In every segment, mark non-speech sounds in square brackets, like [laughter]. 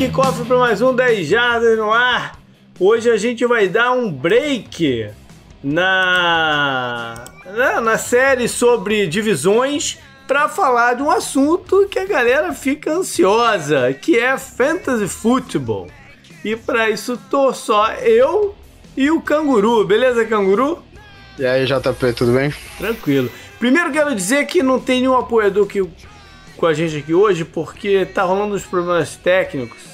kickoff para mais um 10 Jardas no ar. Hoje a gente vai dar um break na, na, na série sobre divisões para falar de um assunto que a galera fica ansiosa, que é Fantasy Football. E para isso tô só eu e o Canguru, beleza, Canguru? E aí, JP, tudo bem? Tranquilo. Primeiro quero dizer que não tem nenhum apoiador que, com a gente aqui hoje, porque tá rolando uns problemas técnicos.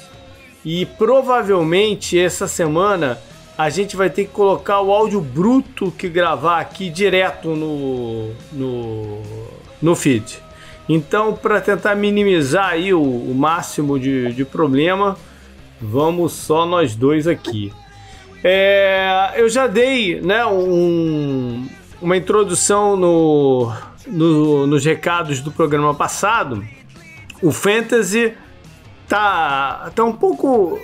E provavelmente essa semana a gente vai ter que colocar o áudio bruto que gravar aqui direto no, no, no feed. Então, para tentar minimizar aí o, o máximo de, de problema, vamos só nós dois aqui. É, eu já dei né, um, uma introdução no, no, nos recados do programa passado. O Fantasy tá, tá um pouco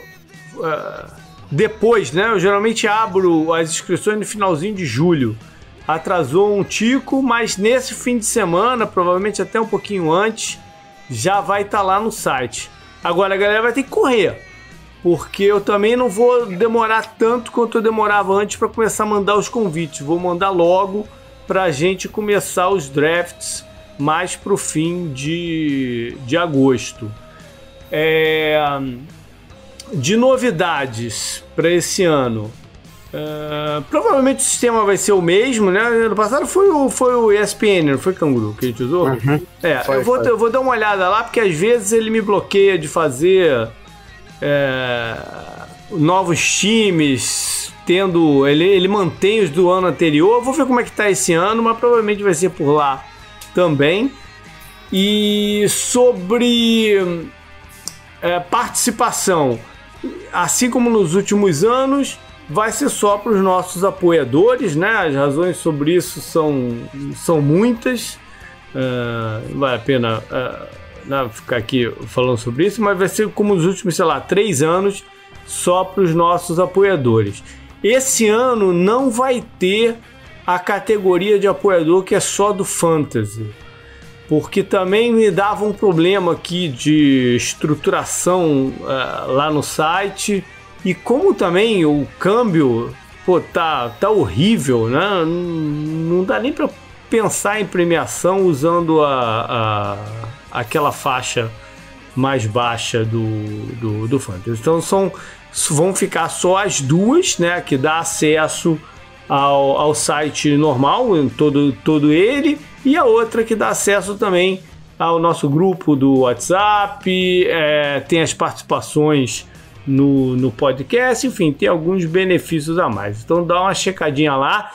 uh, depois, né? Eu geralmente abro as inscrições no finalzinho de julho. Atrasou um tico, mas nesse fim de semana, provavelmente até um pouquinho antes, já vai estar tá lá no site. Agora a galera vai ter que correr porque eu também não vou demorar tanto quanto eu demorava antes para começar a mandar os convites. Vou mandar logo para a gente começar os drafts mais para o fim de, de agosto. É, de novidades para esse ano. Uh, provavelmente o sistema vai ser o mesmo, né? Ano passado foi o, foi o ESPN, não foi Canguru que a gente usou? Uhum. É, foi, eu, vou, eu vou dar uma olhada lá, porque às vezes ele me bloqueia de fazer é, novos times, tendo. Ele, ele mantém os do ano anterior. Vou ver como é que tá esse ano, mas provavelmente vai ser por lá também. E sobre é, participação, assim como nos últimos anos, vai ser só para os nossos apoiadores, né? As razões sobre isso são, são muitas. Uh, vale a pena. Uh, ficar aqui falando sobre isso, mas vai ser como os últimos, sei lá, três anos só para os nossos apoiadores. Esse ano não vai ter a categoria de apoiador que é só do Fantasy, porque também me dava um problema aqui de estruturação uh, lá no site e como também o câmbio pô, tá, tá horrível, né? Não dá nem para pensar em premiação usando a, a, aquela faixa mais baixa do, do, do Fantasy. Então são, vão ficar só as duas, né? Que dá acesso ao, ao site normal, todo, todo ele, e a outra que dá acesso também ao nosso grupo do WhatsApp, é, tem as participações no, no podcast, enfim, tem alguns benefícios a mais. Então dá uma checadinha lá.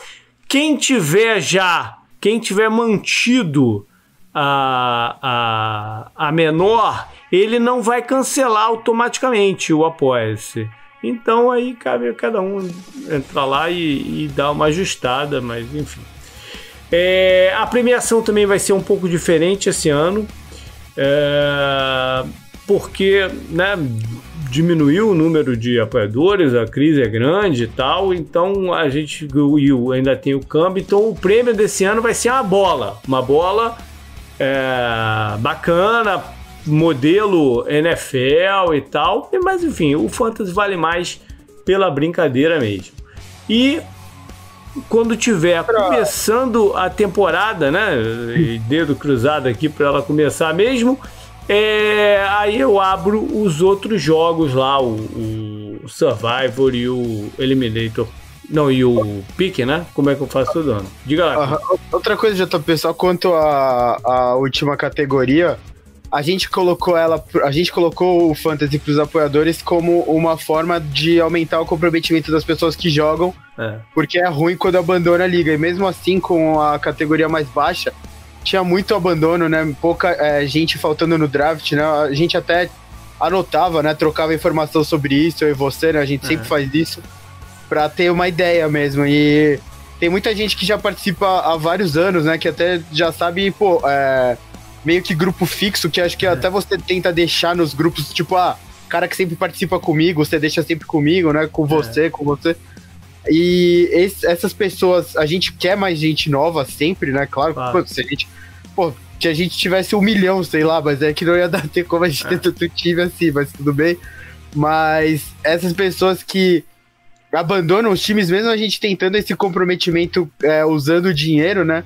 Quem tiver já quem tiver mantido a, a, a menor, ele não vai cancelar automaticamente o apoia-se. Então aí cabe a cada um entrar lá e, e dar uma ajustada, mas enfim. É, a premiação também vai ser um pouco diferente esse ano, é, porque né, diminuiu o número de apoiadores, a crise é grande e tal, então a gente ainda tem o câmbio, então o prêmio desse ano vai ser uma bola, uma bola é, bacana, modelo NFL e tal, mas enfim, o Fantasy vale mais pela brincadeira mesmo. E quando tiver começando a temporada, né, dedo cruzado aqui para ela começar mesmo, é, aí eu abro os outros jogos lá, o, o, Survivor e o Eliminator. Não, e o Pique, né? Como é que eu faço todo ano? Diga lá. outra coisa, JP, só quanto à última categoria, a gente colocou ela, a gente colocou o Fantasy para os apoiadores como uma forma de aumentar o comprometimento das pessoas que jogam, é. porque é ruim quando abandona a liga. E mesmo assim, com a categoria mais baixa, tinha muito abandono, né? Pouca é, gente faltando no draft, né? A gente até anotava, né? Trocava informação sobre isso, eu e você, né? A gente sempre é. faz isso para ter uma ideia mesmo. E tem muita gente que já participa há vários anos, né? Que até já sabe, pô, é, meio que grupo fixo, que acho que é. até você tenta deixar nos grupos, tipo, ah, cara que sempre participa comigo, você deixa sempre comigo, né? Com é. você, com você. E esse, essas pessoas, a gente quer mais gente nova sempre, né? Claro, claro. Pô, se a gente. Pô, que a gente tivesse um milhão, sei lá, mas é que não ia dar [laughs] ter como a gente é. ter tanto time assim, mas tudo bem. Mas essas pessoas que abandonam os times, mesmo a gente tentando esse comprometimento é, usando dinheiro, né?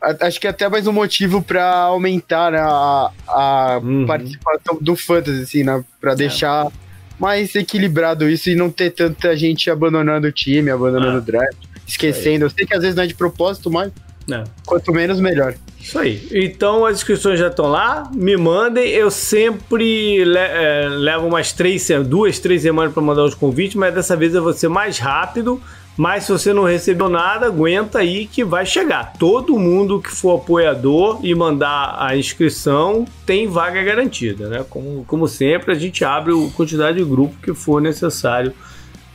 Acho que é até mais um motivo para aumentar né, a, a uhum. participação do Fantasy, assim, né? Pra é. deixar mais equilibrado isso e não ter tanta gente abandonando o time, abandonando ah. o draft, esquecendo. Eu sei que às vezes não é de propósito, mas é. quanto menos, melhor. Isso aí. Então as inscrições já estão lá, me mandem. Eu sempre le é, levo umas três, duas, três semanas para mandar os convites, mas dessa vez eu vou ser mais rápido. Mas se você não recebeu nada, aguenta aí que vai chegar. Todo mundo que for apoiador e mandar a inscrição tem vaga garantida, né? Como, como sempre, a gente abre a quantidade de grupo que for necessário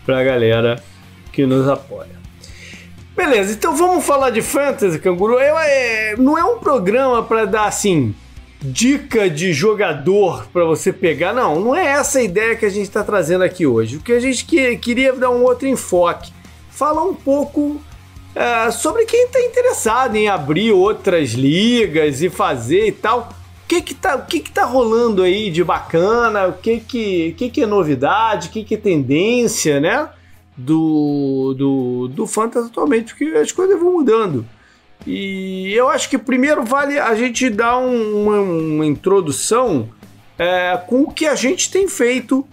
para a galera que nos apoia. Beleza, então vamos falar de fantasy, canguru. Eu, é, não é um programa para dar assim dica de jogador para você pegar. Não, não é essa a ideia que a gente está trazendo aqui hoje. O que a gente que, queria dar um outro enfoque falar um pouco é, sobre quem está interessado em abrir outras ligas e fazer e tal. O que que tá, o que que tá rolando aí de bacana? O que que, que, que é novidade? O que que é tendência, né? Do, do, do Fantasy atualmente, porque as coisas vão mudando. E eu acho que primeiro vale a gente dar um, uma, uma, introdução é, com o que a gente tem feito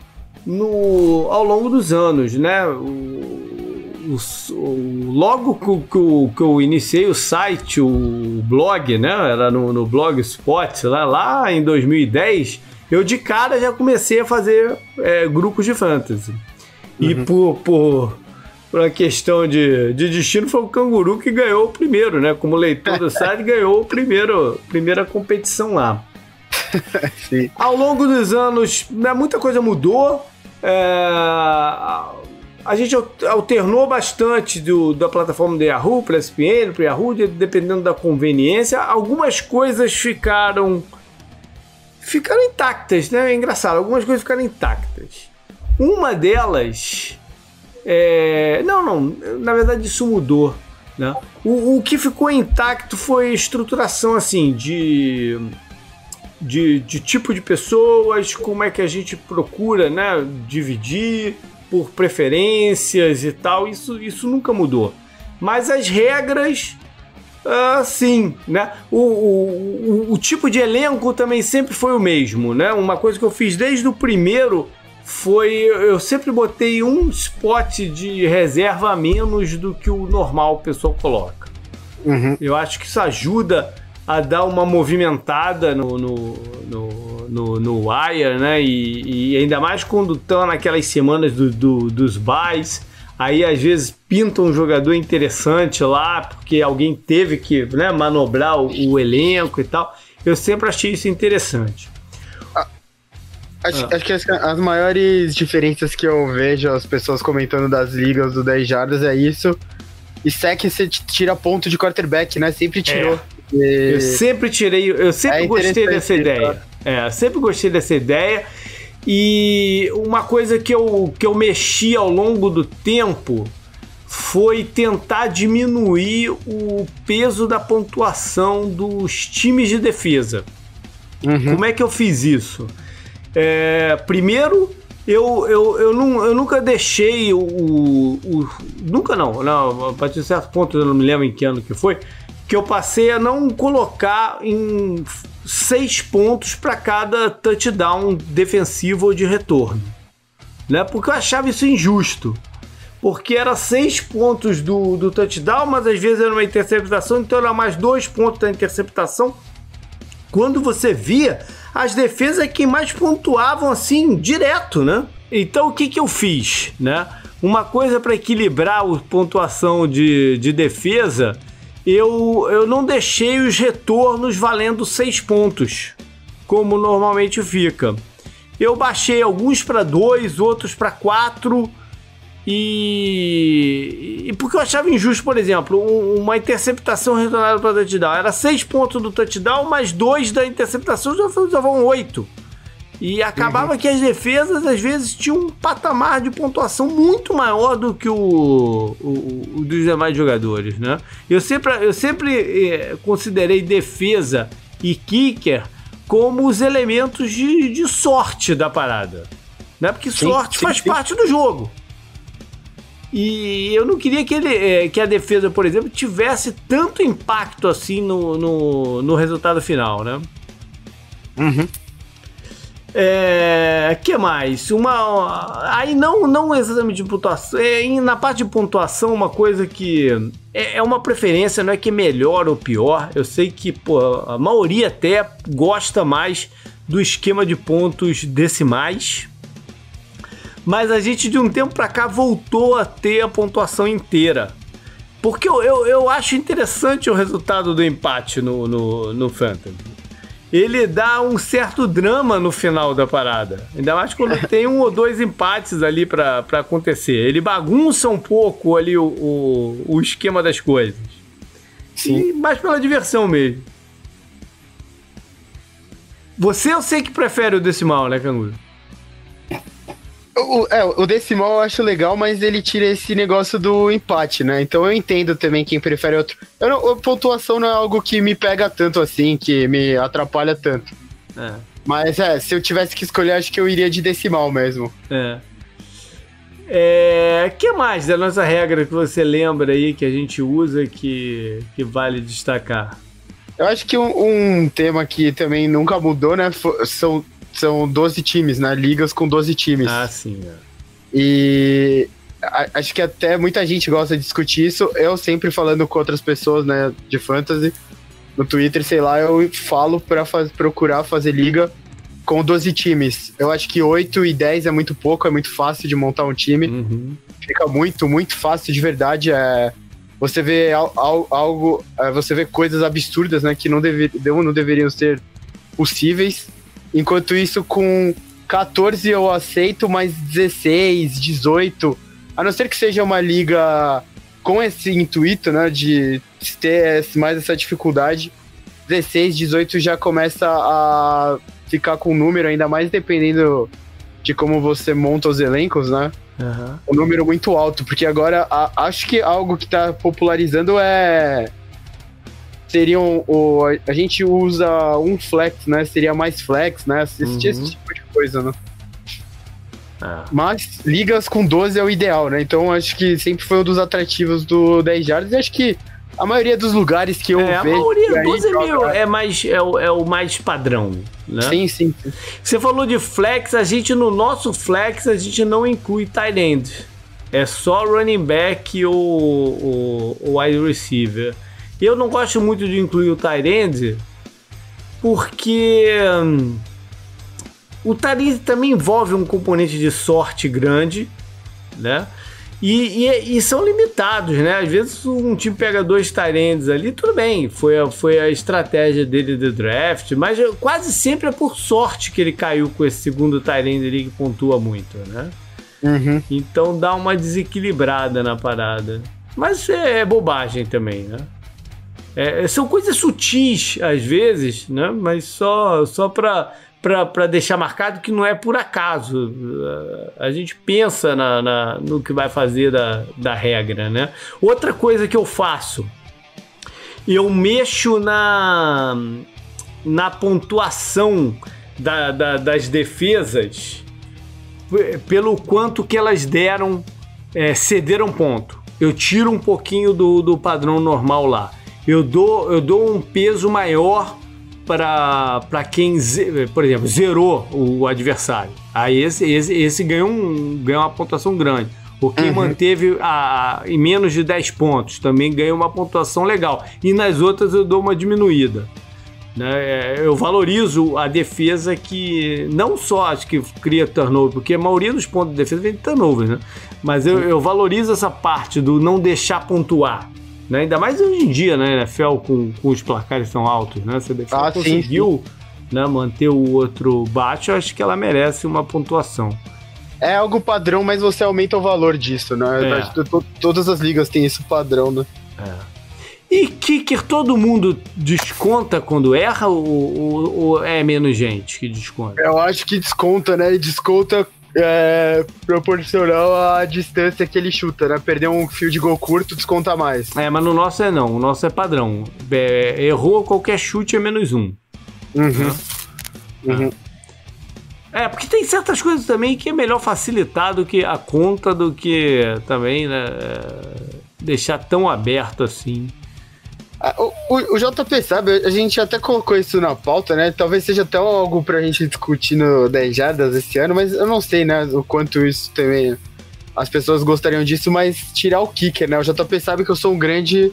no, ao longo dos anos, né? O, o, o, logo que, que, que, eu iniciei o site, o blog, né? Era no, no Blogspot, lá, lá em 2010, eu de cara já comecei a fazer é, grupos de fantasy. Uhum. E por, por, por uma questão de, de destino, foi o Canguru que ganhou o primeiro, né? Como leitor do site, ganhou o primeiro, primeira competição lá. [laughs] Ao longo dos anos, né, muita coisa mudou. É, a gente alternou bastante do, da plataforma do Yahoo para SPN, para Yahoo, dependendo da conveniência. Algumas coisas ficaram ficaram intactas, né? É engraçado, algumas coisas ficaram intactas. Uma delas é... não, não, na verdade isso mudou, né? O, o que ficou intacto foi estruturação assim de de, de tipo de pessoas, como é que a gente procura, né, dividir por preferências e tal, isso, isso nunca mudou. Mas as regras, uh, sim, né? O, o, o, o, tipo de elenco também sempre foi o mesmo, né? Uma coisa que eu fiz desde o primeiro foi eu sempre botei um spot de reserva a menos do que o normal o pessoal coloca. Uhum. Eu acho que isso ajuda a dar uma movimentada no, no, no no, no Wire, né? E, e ainda mais quando estão naquelas semanas do, do, dos buys. Aí às vezes pinta um jogador interessante lá, porque alguém teve que né, manobrar o, o elenco e tal. Eu sempre achei isso interessante. Ah, acho, ah. acho, que as, as, maiores diferenças que eu vejo as pessoas comentando das ligas do 10 jardas é isso. E SEC você tira ponto de quarterback, né? Sempre tirou. É. E... Eu sempre tirei, eu sempre é gostei dessa ideia. É, sempre gostei dessa ideia. E uma coisa que eu, que eu mexi ao longo do tempo foi tentar diminuir o peso da pontuação dos times de defesa. Uhum. Como é que eu fiz isso? É, primeiro, eu, eu, eu, não, eu nunca deixei o, o, Nunca não, não, a partir de certo ponto, eu não me lembro em que ano que foi, que eu passei a não colocar em seis pontos para cada touchdown defensivo ou de retorno. Né? Porque eu achava isso injusto. Porque era seis pontos do, do touchdown, mas às vezes era uma interceptação, então era mais dois pontos da interceptação. Quando você via, as defesas é que mais pontuavam assim, direto, né? Então o que, que eu fiz, né? Uma coisa para equilibrar a pontuação de, de defesa eu, eu não deixei os retornos valendo 6 pontos, como normalmente fica. Eu baixei alguns para 2, outros para 4. E, e porque eu achava injusto, por exemplo, uma interceptação retornada para touchdown. Era 6 pontos do touchdown, mais 2 da interceptação já usavam 8. E acabava uhum. que as defesas, às vezes, tinham um patamar de pontuação muito maior do que o, o, o dos demais jogadores, né? Eu sempre, eu sempre eh, considerei defesa e kicker como os elementos de, de sorte da parada. né? Porque sim, sorte sim, faz sim. parte do jogo. E eu não queria que, ele, é, que a defesa, por exemplo, tivesse tanto impacto assim no, no, no resultado final, né? Uhum. É, que mais? Uma aí não não exatamente de pontuação, é, na parte de pontuação uma coisa que é, é, uma preferência, não é que é melhor ou pior. Eu sei que pô, a maioria até gosta mais do esquema de pontos decimais, mas a gente de um tempo para cá voltou a ter a pontuação inteira. Porque eu, eu, eu acho interessante o resultado do empate no, no, no Fantasy ele dá um certo drama no final da parada. Ainda mais quando [laughs] tem um ou dois empates ali para acontecer. Ele bagunça um pouco ali o, o, o esquema das coisas. Sim. E mais pela diversão mesmo. Você eu sei que prefere o decimal, né, Cangudo? O, é, o decimal eu acho legal, mas ele tira esse negócio do empate, né? Então eu entendo também quem prefere outro. Eu não, a pontuação não é algo que me pega tanto assim, que me atrapalha tanto. É. Mas é, se eu tivesse que escolher, acho que eu iria de decimal mesmo. É. É, que mais da nossa regra que você lembra aí que a gente usa que, que vale destacar? Eu acho que um, um tema que também nunca mudou, né? São são 12 times, né? Ligas com 12 times. Ah, sim. É. E a, acho que até muita gente gosta de discutir isso. Eu sempre falando com outras pessoas, né, de fantasy, no Twitter, sei lá, eu falo para faz, procurar fazer liga com 12 times. Eu acho que 8 e 10 é muito pouco, é muito fácil de montar um time. Uhum. Fica muito, muito fácil de verdade. É, você vê algo, é, você vê coisas absurdas, né, que não, dever, não deveriam ser possíveis. Enquanto isso, com 14 eu aceito, mas 16, 18, a não ser que seja uma liga com esse intuito, né, de ter mais essa dificuldade, 16, 18 já começa a ficar com um número, ainda mais dependendo de como você monta os elencos, né? Uhum. Um número muito alto, porque agora a, acho que algo que tá popularizando é seriam o a gente usa um flex, né? Seria mais flex, né? Assistir uhum. esse tipo de coisa, né? Ah. Mas ligas com 12 é o ideal, né? Então acho que sempre foi um dos atrativos do 10 Jardas e acho que a maioria dos lugares que eu é, vejo. A maioria, 12 é, meio, é, mais, é, o, é o mais padrão, né? Sim, sim, sim, Você falou de flex, a gente no nosso flex a gente não inclui tight end. É só running back ou, ou, ou wide receiver. Eu não gosto muito de incluir o Tyrande, porque hum, o Tyrande também envolve um componente de sorte grande, né? E, e, e, são limitados, né? Às vezes um time pega dois Tyrands ali, tudo bem, foi a, foi a estratégia dele do draft, mas quase sempre é por sorte que ele caiu com esse segundo Tyrand ali que pontua muito, né? Uhum. Então dá uma desequilibrada na parada. Mas é, é bobagem também, né? É, são coisas sutis às vezes, né? Mas só só para para deixar marcado que não é por acaso. A gente pensa na, na, no que vai fazer da, da regra, né? Outra coisa que eu faço, eu mexo na, na pontuação da, da, das defesas pelo quanto que elas deram, é, cederam ponto. Eu tiro um pouquinho do, do padrão normal lá eu dou, eu dou um peso maior para quem, por exemplo, zerou o adversário. Aí esse, esse, esse ganhou, um, ganhou uma pontuação grande. O quem uhum. manteve a, em menos de 10 pontos também ganha uma pontuação legal. E nas outras eu dou uma diminuída. Né? É, eu valorizo a defesa que não só acho que cria turnover, porque a maioria dos pontos de defesa vem de turnover, né? Mas eu, eu valorizo essa parte do não deixar pontuar. Né? Ainda mais hoje em dia, né, NFL, com, com os placares tão altos, né? Você ah, conseguiu sim, sim. Né, manter o outro baixo, eu acho que ela merece uma pontuação. É algo padrão, mas você aumenta o valor disso, né? É. Todas as ligas têm esse padrão, né? É. E kicker todo mundo desconta quando erra ou, ou, ou, é menos gente que desconta? Eu acho que desconta, né? E desconta é, proporcional à distância que ele chuta, né? Perder um fio de gol curto desconta mais. É, mas no nosso é não, o nosso é padrão. É, errou qualquer chute é menos um. Uhum. Uhum. É, porque tem certas coisas também que é melhor facilitar do que a conta, do que também, né? É, deixar tão aberto assim. O, o, o, JP sabe, a gente até colocou isso na pauta, né? Talvez seja até algo pra gente discutir no 10 Jardas esse ano, mas eu não sei, né? O quanto isso também. As pessoas gostariam disso, mas tirar o kicker, né? O JP sabe que eu sou um grande.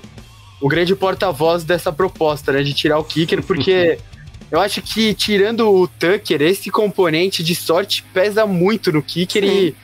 Um grande porta-voz dessa proposta, né? De tirar o kicker, porque. [laughs] Eu acho que tirando o Tucker, esse componente de sorte pesa muito no kicker Sim. e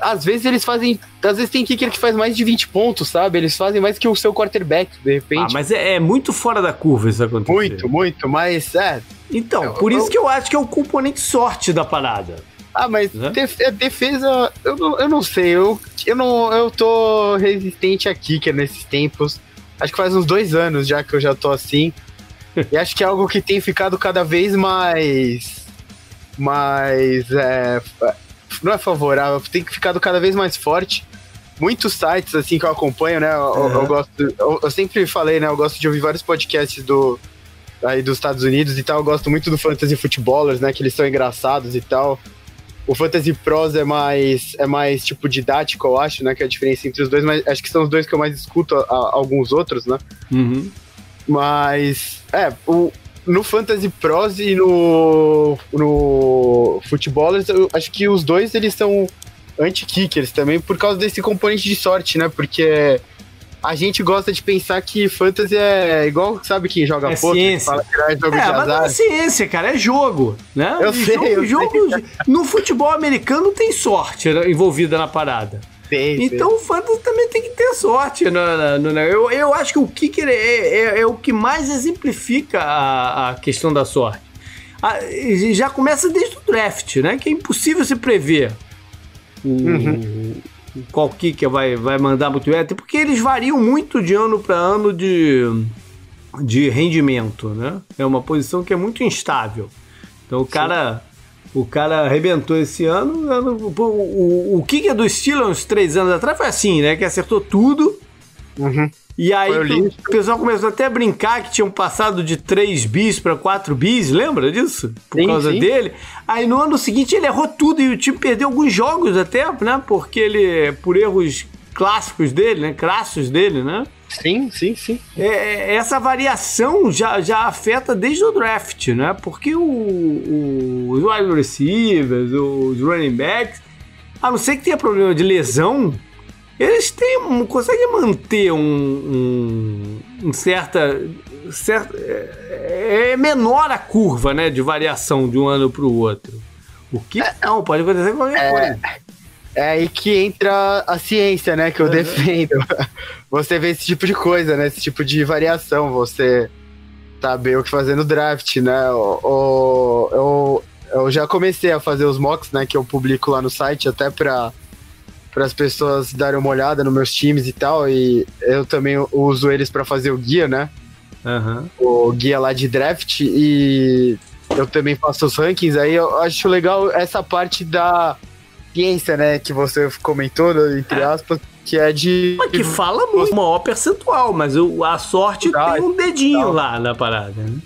às vezes eles fazem. Às vezes tem kicker que faz mais de 20 pontos, sabe? Eles fazem mais que o seu quarterback, de repente. Ah, mas é, é muito fora da curva isso acontecer. Muito, muito, mas é. Então, eu, por eu, isso que eu acho que é o componente sorte da parada. Ah, mas é defesa, eu não, eu não sei, eu, eu, não, eu tô resistente a kicker nesses tempos. Acho que faz uns dois anos já que eu já tô assim. [laughs] e acho que é algo que tem ficado cada vez mais. mais. É, não é favorável, tem que ficar cada vez mais forte. Muitos sites, assim, que eu acompanho, né? Eu, uhum. eu gosto. Eu, eu, sempre falei, né? Eu gosto de ouvir vários podcasts do, aí dos Estados Unidos e tal. Eu gosto muito do Fantasy Footballers, né? Que eles são engraçados e tal. O Fantasy Pros é mais, é mais tipo didático, eu acho, né? Que é a diferença entre os dois, mas acho que são os dois que eu mais escuto, a, a, alguns outros, né? Uhum. Mas, é, o, no Fantasy Pros e no, no Footballers, acho que os dois eles são anti-kickers também por causa desse componente de sorte, né? Porque a gente gosta de pensar que fantasy é igual, sabe quem joga é poker, ciência. fala que é jogo é, de mas. Não é ciência, cara, é jogo, né? Eu e sei, jogo, eu jogo, sei. [laughs] No futebol americano tem sorte envolvida na parada. Tem, então tem. o fantasy também tem que ter sorte. No, no, no, eu, eu acho que o kicker é, é, é o que mais exemplifica a, a questão da sorte. A, já começa desde o draft, né? Que é impossível se prever o, uhum. qual kicker vai, vai mandar muito bem, até porque eles variam muito de ano para ano de, de rendimento, né? É uma posição que é muito instável. Então o cara o cara arrebentou esse ano. O, o, o kicker do Steelers três anos atrás foi assim, né? Que acertou tudo. Uhum. E aí o pessoal começou até a brincar que tinham passado de 3 bis para 4 bis, lembra disso? Por sim, causa sim. dele. Aí no ano seguinte ele errou tudo e o time perdeu alguns jogos até, né? Porque ele, por erros clássicos dele, né? Crassos dele, né? Sim, sim, sim. É, é, essa variação já, já afeta desde o draft, né? Porque o, o, os wide receivers, os running backs, a não ser que tenha problema de lesão, eles têm, conseguem manter um, um, um certa, certa é, é, menor a curva, né, de variação de um ano para o outro. O que é, não pode acontecer qualquer é, coisa. É aí que entra a ciência, né? Que eu uhum. defendo. [laughs] Você vê esse tipo de coisa, né? Esse tipo de variação. Você saber o que fazer no draft, né? Eu, eu, eu já comecei a fazer os mocks, né? Que eu publico lá no site, até para para as pessoas darem uma olhada nos meus times e tal. E eu também uso eles para fazer o guia, né? Uhum. O guia lá de draft. E eu também faço os rankings. Aí eu acho legal essa parte da ciência, né, que você comentou, né, entre é. aspas, que é de. Mas que fala muito, maior percentual, mas a sorte ah, tem um dedinho lá na parada, né?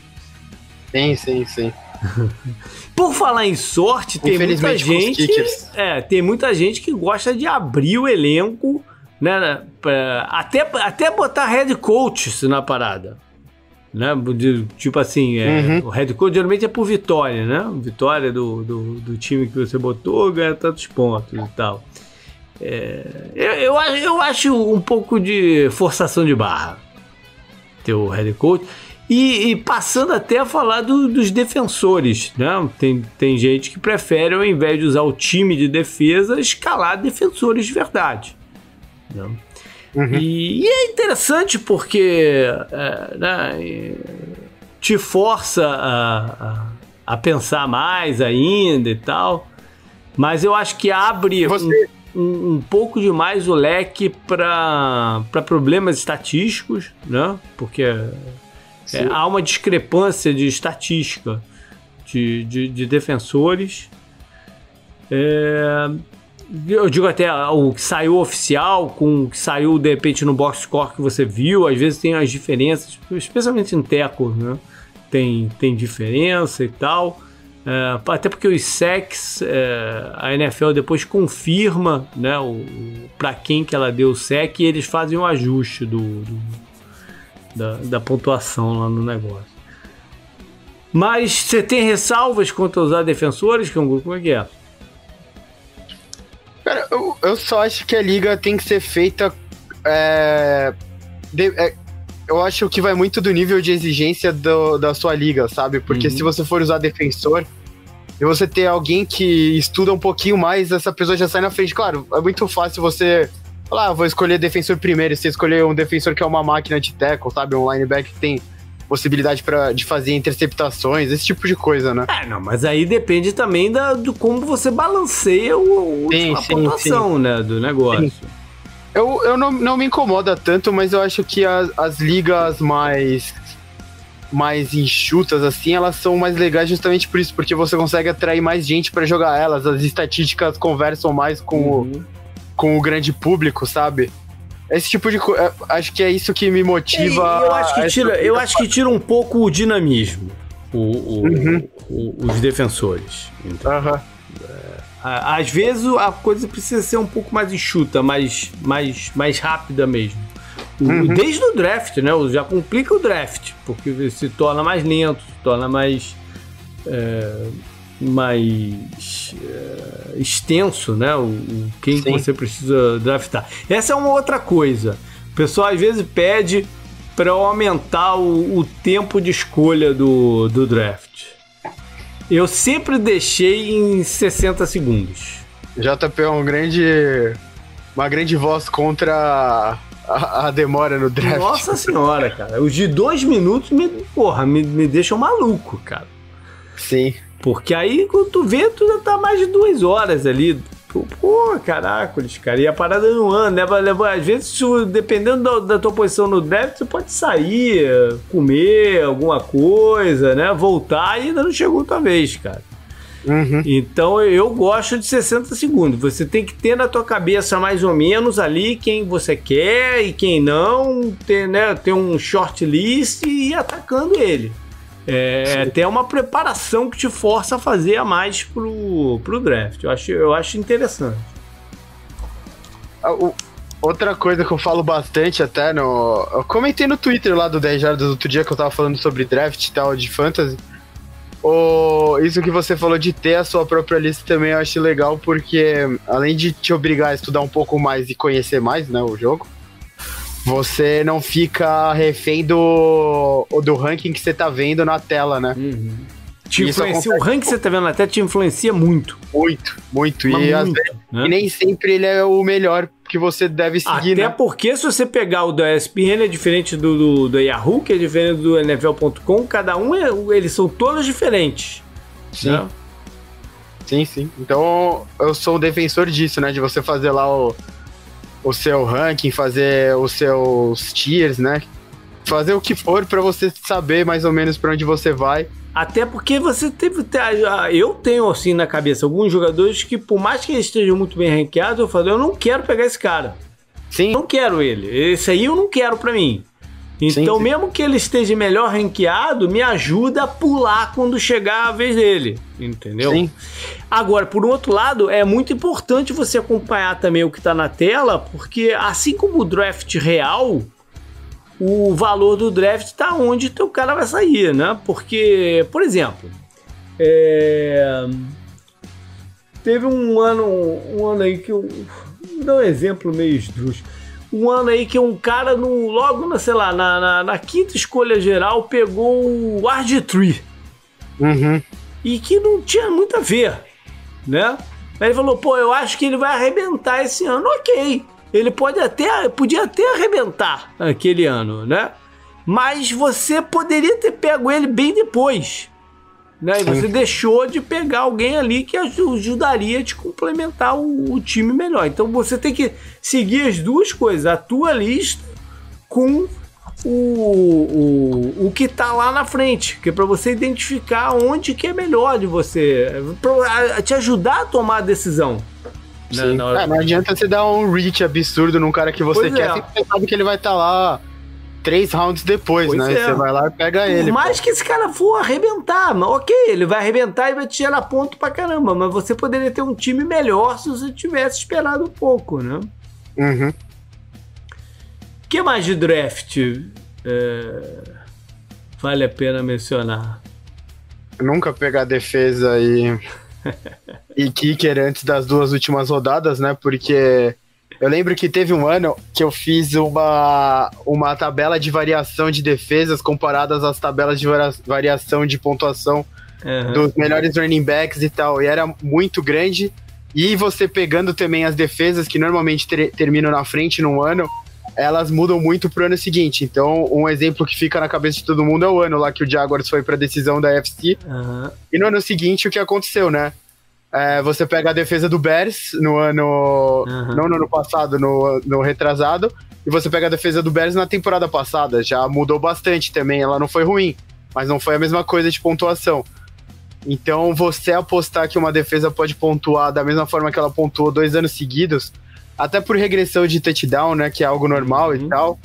Sim, sim, sim. [laughs] Por falar em sorte, tem muita gente. É, tem muita gente que gosta de abrir o elenco, né? Pra, até, até botar head coaches na parada né? De, tipo assim, é, uhum. o head coach geralmente é por vitória, né? Vitória do, do, do, time que você botou ganha tantos pontos e tal. É, eu, eu, eu acho um pouco de forçação de barra ter o head coach. E, e passando até a falar do, dos defensores, né? Tem, tem gente que prefere, ao invés de usar o time de defesa, escalar defensores de verdade. Né? Uhum. E, e, é interessante porque é, né, te força a, a, a, pensar mais ainda e tal. Mas eu acho que abre Você... um, um, pouco demais o leque para problemas estatísticos, né? Porque é, há uma discrepância de estatística de, de, de defensores. É, eu digo até o que saiu oficial com o que saiu de repente no box score que você viu, às vezes tem as diferenças, especialmente em teco, né? Tem, tem diferença e tal. É, até porque os secs, é, a NFL depois confirma né, o, para quem que ela deu o sec e eles fazem o um ajuste do, do da, da, pontuação lá no negócio. Mas você tem ressalvas quanto a usar defensores, que é um grupo é que é? Cara, eu, eu só acho que a liga tem que ser feita. É, de, é, eu acho que vai muito do nível de exigência do, da sua liga, sabe? Porque uhum. se você for usar defensor e você ter alguém que estuda um pouquinho mais, essa pessoa já sai na frente. Claro, é muito fácil você falar, ah, vou escolher defensor primeiro, e você escolher um defensor que é uma máquina de tackle, sabe? Um linebacker que tem possibilidade pra, de fazer interceptações, esse tipo de coisa, né? É, não, mas aí depende também da, do como você balanceia o, sim, a sim, pontuação, sim. né, do negócio. Sim. Eu, eu não, não me incomoda tanto, mas eu acho que as, as ligas mais mais enxutas assim, elas são mais legais justamente por isso, porque você consegue atrair mais gente para jogar elas, as estatísticas conversam mais com, uhum. o, com o grande público, sabe? Esse tipo de coisa, é, acho que é isso que me motiva. É, eu acho que tira, eu acho que tira um pouco o dinamismo, o, o, uhum. o os defensores. Então. Uhum. Às vezes a coisa precisa ser um pouco mais enxuta, mais, mais, mais rápida mesmo. Uhum. Desde o draft, né? Já complica o draft, porque se torna mais lento, se torna mais. É, mais é, extenso, né? O, o quem Sim. você precisa draftar. Essa é uma outra coisa. O pessoal às vezes pede para aumentar o, o, tempo de escolha do, do draft. Eu sempre deixei em 60 segundos. JP é um grande. Uma grande voz contra a, a, demora no draft. Nossa senhora, cara. Os de dois minutos me, porra, me, me deixam maluco, cara. Sim. Porque aí, quando tu vê, tu já tá mais de duas horas ali. Pô, caracoles, cara. E a parada não anda, leva, leva. Às vezes, dependendo da, da, tua posição no draft, você pode sair, comer alguma coisa, né? Voltar e ainda não chegou tua vez, cara. Uhum. Então eu gosto de 60 segundos. Você tem que ter na tua cabeça mais ou menos ali quem você quer e quem não, ter, né, ter um short list e ir atacando ele. É até uma preparação que te força a fazer a mais pro, pro draft. Eu acho, eu acho interessante. Ah, outra coisa que eu falo bastante até no. Eu comentei no Twitter lá do 10 Jardas outro dia que eu tava falando sobre draft e tal, de fantasy. O, isso que você falou de ter a sua própria lista também eu acho legal, porque além de te obrigar a estudar um pouco mais e conhecer mais né, o jogo, você não fica refém do, do ranking que você tá vendo na tela, né? Uhum. Te influencia, o ranking que você tá vendo na tela te influencia muito. Muito, muito. E, muito vezes, né? e, nem sempre ele é o melhor que você deve seguir, Até né? porque se você pegar o da ESPN é diferente do, do, do Yahoo, que é diferente do NFL.com, cada um, é, eles são todos diferentes. Sim. Né? Sim, sim. Então eu sou o defensor disso, né? De você fazer lá o o seu ranking, fazer os seus tiers, né? Fazer o que for para você saber mais ou menos para onde você vai. Até porque você teve. Eu tenho assim na cabeça alguns jogadores que, por mais que eles estejam muito bem ranqueados, eu falo, eu não quero pegar esse cara. Sim. Não quero ele. Esse aí eu não quero para mim. Então, sim, sim. mesmo que ele esteja melhor ranqueado, me ajuda a pular quando chegar a vez dele. Entendeu? Sim. Agora, por outro lado, é muito importante você acompanhar também o que está na tela, porque assim como o draft real, o valor do draft está onde o teu cara vai sair, né? Porque, por exemplo, é... teve um ano, um ano aí que eu. Vou dar um exemplo meio esdrúxulo um ano aí que um cara, no, logo, na, sei lá, na, na, na quinta escolha geral, pegou o RG3. Uhum. E que não tinha muito a ver, né? Aí ele falou, pô, eu acho que ele vai arrebentar esse ano. Ok, ele pode até, podia até arrebentar aquele ano, né? Mas você poderia ter pego ele bem depois. Né? E você deixou de pegar alguém ali que ajudaria a te complementar o, o, time melhor. Então você tem que seguir as duas coisas, a tua lista com o, o, o que está lá na frente, que é para você identificar onde que é melhor de você, para te ajudar a tomar a decisão. Né? Sim. Não, é, não adianta você dar um reach absurdo num cara que você pois quer, é. você sabe que ele vai estar tá lá três rounds depois, pois né? É. Você vai lá e pega ele. Por mais pô. que esse cara for arrebentar, mas ok, ele vai arrebentar e vai te gerar ponto pra caramba, mas você poderia ter um time melhor se você tivesse esperado um pouco, né? Uhum. O que mais de draft é, vale a pena mencionar? Nunca pegar defesa e, [laughs] e kicker antes das duas últimas rodadas, né? Porque eu lembro que teve um ano que eu fiz uma, uma tabela de variação de defesas comparadas às tabelas de variação de pontuação uhum. dos melhores running backs e tal. E era muito grande. E você pegando também as defesas que normalmente ter, terminam na frente num ano, elas mudam muito pro ano seguinte. Então, um exemplo que fica na cabeça de todo mundo é o ano lá que o Jaguars foi pra decisão da FC. Uhum. E no ano seguinte, o que aconteceu, né? É, você pega a defesa do Bears no ano. Uhum. Não no ano passado, no, no retrasado. E você pega a defesa do Bears na temporada passada. Já mudou bastante também. Ela não foi ruim, mas não foi a mesma coisa de pontuação. Então, você apostar que uma defesa pode pontuar da mesma forma que ela pontuou dois anos seguidos, até por regressão de touchdown, né? Que é algo normal uhum. e tal.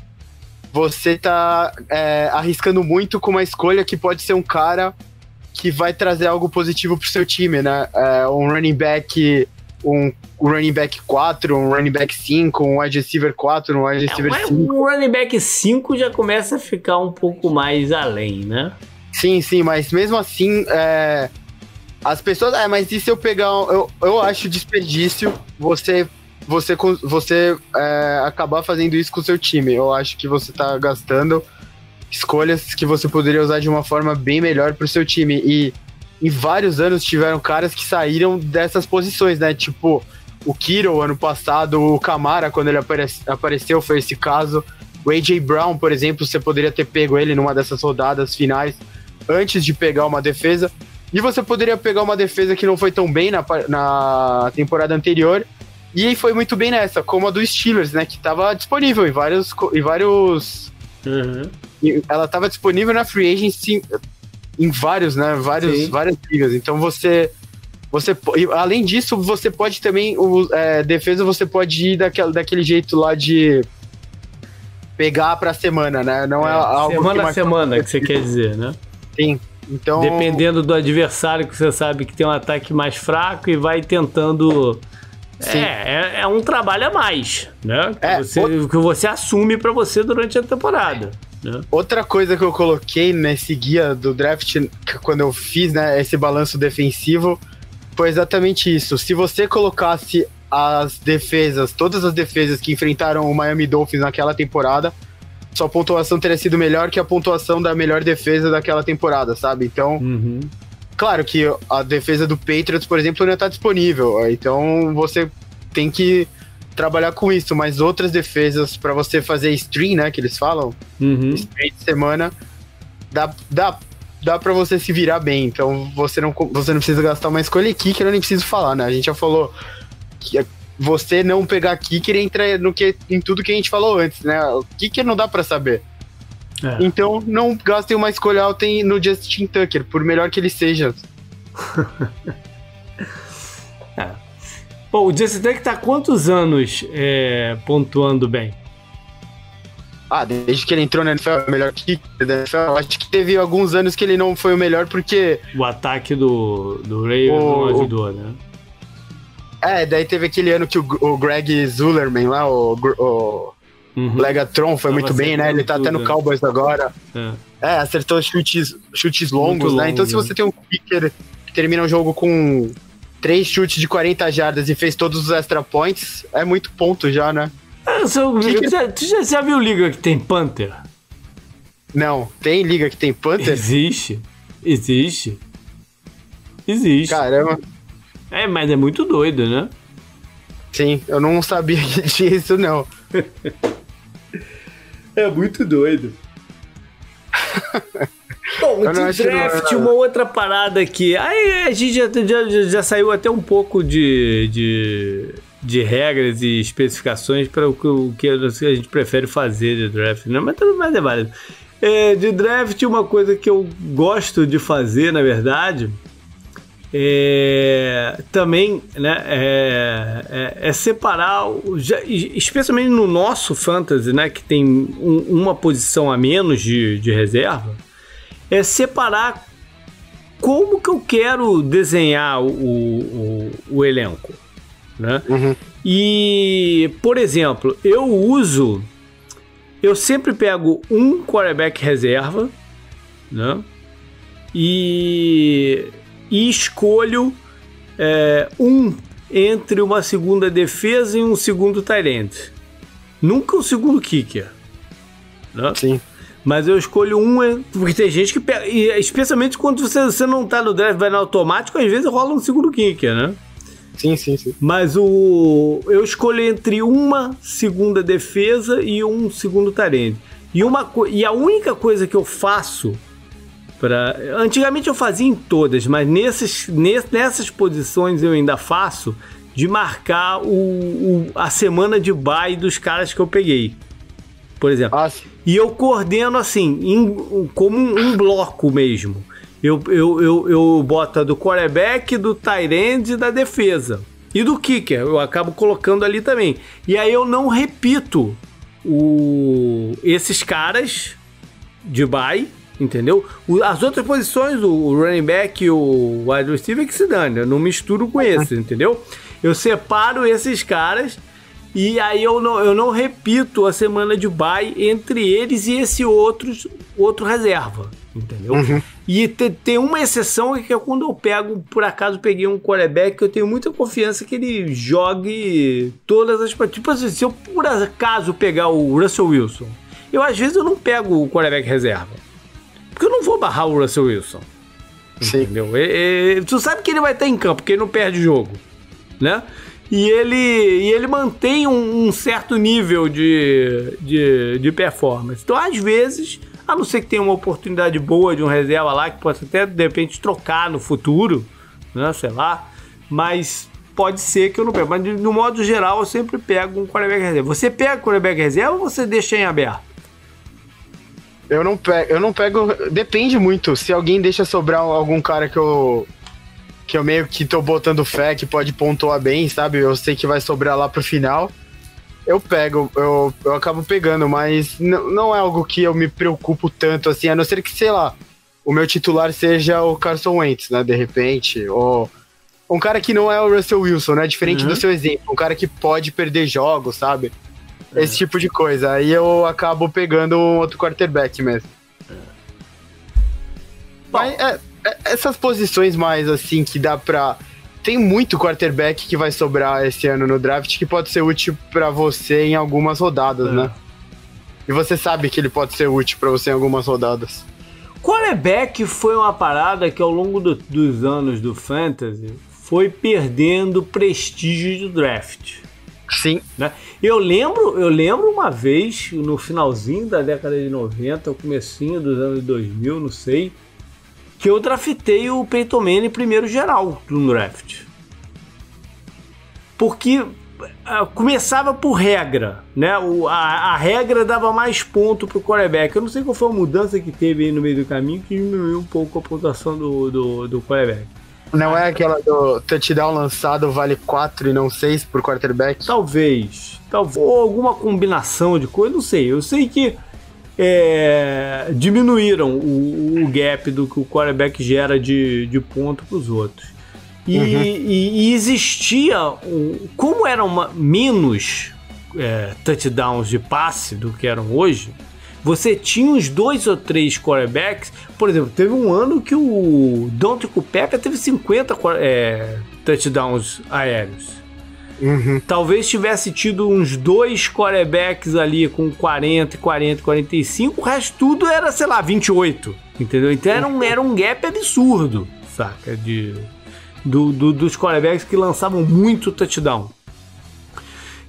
Você tá é, arriscando muito com uma escolha que pode ser um cara que vai trazer algo positivo pro seu time, né? É, um running back, um running back 4, um running back 5, um wide receiver 4, um wide receiver é, 5. Um running back 5 já começa a ficar um pouco mais além, né? Sim, sim, mas mesmo assim, é, as pessoas. É, mas e se eu pegar. Eu, eu acho desperdício você você, você é, acabar fazendo isso com o seu time. Eu acho que você tá gastando escolhas que você poderia usar de uma forma bem melhor para o seu time. E em vários anos tiveram caras que saíram dessas posições, né? Tipo, o Kiro ano passado, o Camara, quando ele apare apareceu, foi esse caso. O AJ Brown, por exemplo, você poderia ter pego ele numa dessas rodadas finais antes de pegar uma defesa. E você poderia pegar uma defesa que não foi tão bem na, na temporada anterior. E foi muito bem nessa, como a dos Steelers, né? Que estava disponível em vários, em vários Uhum. Ela estava disponível na Free Agency em vários, né? Vários, várias ligas. Então você. Você, além disso, você pode também. O, é, defesa você pode ir daquele, daquele jeito lá de pegar pra semana, né? Não é, é algo. Semana a semana, que você quer dizer, né? Sim. Então. Dependendo do adversário que você sabe que tem um ataque mais fraco e vai tentando. É, é, é, um trabalho a mais, né? Que, é, você, o... que você assume para você durante a temporada. Né? Outra coisa que eu coloquei nesse guia do draft, quando eu fiz né, esse balanço defensivo, foi exatamente isso. Se você colocasse as defesas, todas as defesas que enfrentaram o Miami Dolphins naquela temporada, sua pontuação teria sido melhor que a pontuação da melhor defesa daquela temporada, sabe? Então, uhum. claro que a defesa do Patriots, por exemplo, não está disponível. Então, você tem que trabalhar com isso, mas outras defesas para você fazer stream, né, que eles falam, uhum. stream de semana, dá, dá, dá para você se virar bem. Então você não, você não precisa gastar uma escolha kicker, eu nem preciso falar, né? A gente já falou que você não pegar kicker entra no que, em tudo que a gente falou antes, né? O kicker não dá para saber. É. Então não gastem uma escolha alta no Justin Tucker, por melhor que ele seja. [laughs] é. Pô, o Justin Tucker tá quantos anos é, pontuando bem? Ah, desde que ele entrou na NFL, é melhor que NFL. Acho que teve alguns anos que ele não foi o melhor porque. O ataque do, do Ravens não ajudou, né? É, daí teve aquele ano que o, o Greg Zulerman lá, o, o uhum. Legatron foi Tava muito bem, né? Ele tá tudo, até no Cowboys agora. É, é acertou chutes, chutes longos, né? então, se você tem um kicker que termina o jogo com três chutes de 40 jardas e fez todos os extra points, é muito ponto já, né? Ah, seu, que... já, já, já viu liga que tem Panther? Não, tem liga que tem Panther? Existe. Existe. Existe. Caramba. É, mas é muito doido, né? Sim, eu não sabia que [laughs] tinha isso, não. é muito doido. [laughs] Bom, de draft, uma outra parada aqui. Aí a gente já, já, já saiu até um pouco de, de, de regras e especificações para o, o que a gente prefere fazer de draft, né? Mas tudo mais é válido. É, de draft, uma coisa que eu gosto de fazer, na verdade, é, também né, é, é, é separar, já, especialmente no nosso fantasy, né, que tem um, uma posição a menos de, de reserva, é separar como que eu quero desenhar o, o, o elenco. Né? Uhum. E, por exemplo, eu uso. Eu sempre pego um quarterback reserva, né? E e escolho é, um entre uma segunda defesa e um segundo tight Nunca o um segundo kicker. Né? Sim. Mas eu escolho um, porque tem gente que pega. E especialmente quando você, você não tá no draft, vai no automático, às vezes rola um segundo kicker, né? Sim, sim, sim. Mas o. Eu escolho entre uma segunda defesa e um segundo tarente. E, uma, e a única coisa que eu faço Pra... Antigamente eu fazia em todas, mas nesses, nessas posições eu ainda faço de marcar o, o a semana de bye dos caras que eu peguei. Por exemplo. Ah, e eu coordeno assim, em, como um, bloco mesmo. Eu, eu, eu, eu boto a do quarterback, do tight end e da defesa. E do kicker, eu acabo colocando ali também. E aí eu não repito o, esses caras de bye entendeu? as outras posições, o running back e o wide receiver que se dane, eu não misturo com esses, entendeu? Eu separo esses caras e aí eu não, eu não repito a semana de bye entre eles e esse outros, outro reserva, entendeu? Uhum. E te, tem uma exceção que é quando eu pego, por acaso peguei um quarterback eu tenho muita confiança que ele jogue todas as partidas. Tipo assim, se eu por acaso pegar o Russell Wilson, eu às vezes eu não pego o quarterback reserva. Porque eu não vou barrar o Russell Wilson. Sim. Entendeu? E, e, tu sabe que ele vai estar em campo, porque ele não perde jogo. Né? E ele, e ele mantém um, um certo nível de, de, de, performance. Então, às vezes, a não ser que tenha uma oportunidade boa de um reserva lá, que possa até de repente trocar no futuro, né? Sei lá. Mas pode ser que eu não pego. Mas no modo geral, eu sempre pego um quarterback reserva. Você pega o quarterback reserva ou você deixa em aberto? Eu não pego, eu não pego. Depende muito. Se alguém deixa sobrar algum cara que eu. Que eu meio que tô botando fé, que pode pontuar bem, sabe? Eu sei que vai sobrar lá pro final. Eu pego, eu, eu acabo pegando, mas não é algo que eu me preocupo tanto assim, a não ser que, sei lá, o meu titular seja o Carson Wentz, né? De repente. Ou um cara que não é o Russell Wilson, né? Diferente uhum. do seu exemplo. Um cara que pode perder jogos, sabe? É. Esse tipo de coisa. Aí eu acabo pegando um outro quarterback mesmo. É. Mas é, é, essas posições mais assim que dá pra. Tem muito quarterback que vai sobrar esse ano no draft que pode ser útil para você em algumas rodadas, é. né? E você sabe que ele pode ser útil para você em algumas rodadas. Quarterback foi uma parada que ao longo do, dos anos do Fantasy foi perdendo prestígio do draft. Sim. Né? Eu lembro, eu lembro uma vez, no finalzinho da década de 90, o comecinho dos anos 2000, não sei, que eu draftei o Peyton Manning primeiro geral no draft. Porque uh, começava por regra, né? O, a, a, regra dava mais ponto pro quarterback. Eu não sei qual foi a mudança que teve aí no meio do caminho que diminuiu um pouco a pontuação do, do, do quarterback. Não é aquela do touchdown lançado vale 4 e não 6 por quarterback? Talvez. Talvez. Ou alguma combinação de coisa, não sei. Eu sei que é, diminuíram o, o, gap do que o quarterback gera de, de ponto para os outros. E, uhum. e, e, existia, um, como eram uma, menos é, touchdowns de passe do que eram hoje, você tinha uns dois ou três quarterbacks. Por exemplo, teve um ano que o Dante Culpepper teve 50 é, touchdowns aéreos. Uhum. Talvez tivesse tido uns dois quarterbacks ali com 40, 40, 45. O resto tudo era, sei lá, 28. Entendeu? Então era um, era um gap absurdo, saca? De, do, do, dos quarterbacks que lançavam muito touchdown.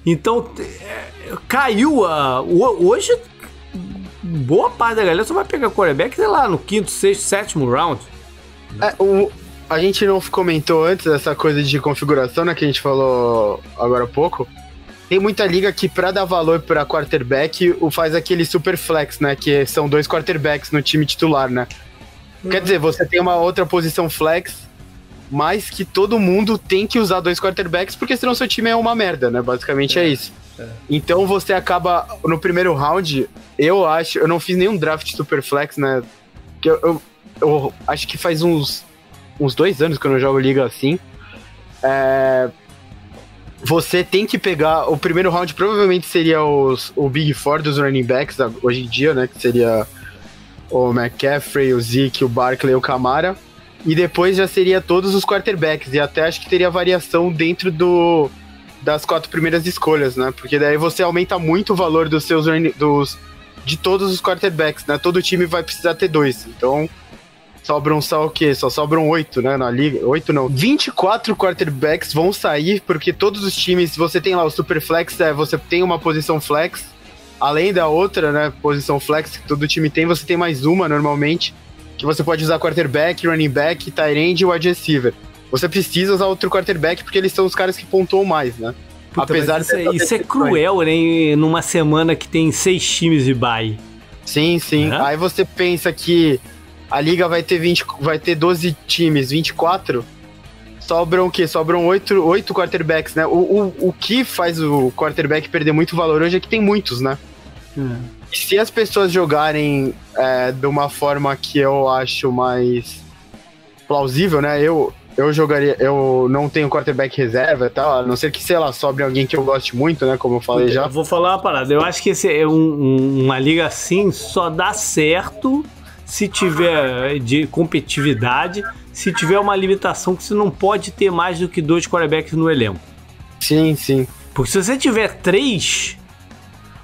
Então, é, caiu a. Hoje boa parte da galera só vai pegar quarterback, sei lá, no quinto, sexto, sétimo round. É, o, a gente não comentou antes dessa coisa de configuração, né, que a gente falou agora há pouco. Tem muita liga que, pra dar valor pra quarterback, o faz aquele super flex, né? Que são dois quarterbacks no time titular, né? Uhum. Quer dizer, você tem uma outra posição flex mas que todo mundo tem que usar dois quarterbacks, porque senão seu time é uma merda, né? Basicamente é, é isso. É. Então você acaba no primeiro round, eu acho, eu não fiz nenhum draft super flex, né? Que eu, eu, eu, acho que faz uns, uns dois anos que eu não jogo liga assim. É, você tem que pegar. O primeiro round provavelmente seria os, o Big Four dos running backs hoje em dia, né? Que seria o McCaffrey, o Zeke, o Barkley o Camara. E depois já seria todos os quarterbacks. E até acho que teria variação dentro do das quatro primeiras escolhas, né? Porque daí você aumenta muito o valor dos seus dos de todos os quarterbacks, né? Todo time vai precisar ter dois. Então, sobram só o quê? Só sobram oito, né? Na liga. Oito não. 24 quarterbacks vão sair, porque todos os times, você tem lá o super flex, é, você tem uma posição flex, além da outra, né? Posição flex que todo time tem, você tem mais uma normalmente, que você pode usar quarterback, running back, tight end e wide receiver você precisa usar outro quarterback porque eles são os caras que pontuam mais, né? Puta, Apesar isso, de é, isso é cruel, né? Numa semana que tem seis times de bye. Sim, sim. É? Aí você pensa que a liga vai ter 20, vai ter 12 times, 24. Sobram o quê? Sobram oito, oito quarterbacks, né? O, o, o que faz o quarterback perder muito valor hoje é que tem muitos, né? Hum. E se as pessoas jogarem é, de uma forma que eu acho mais plausível, né? Eu, eu jogaria, eu não tenho quarterback reserva e tal, a não ser que, sei lá, sobre alguém que eu goste muito, né? Como eu falei já. Eu vou falar uma parada. Eu acho que esse é um, um, uma liga assim só dá certo se tiver de competitividade, se tiver uma limitação que você não pode ter mais do que dois quarterbacks no elenco. Sim, sim. Porque se você tiver três,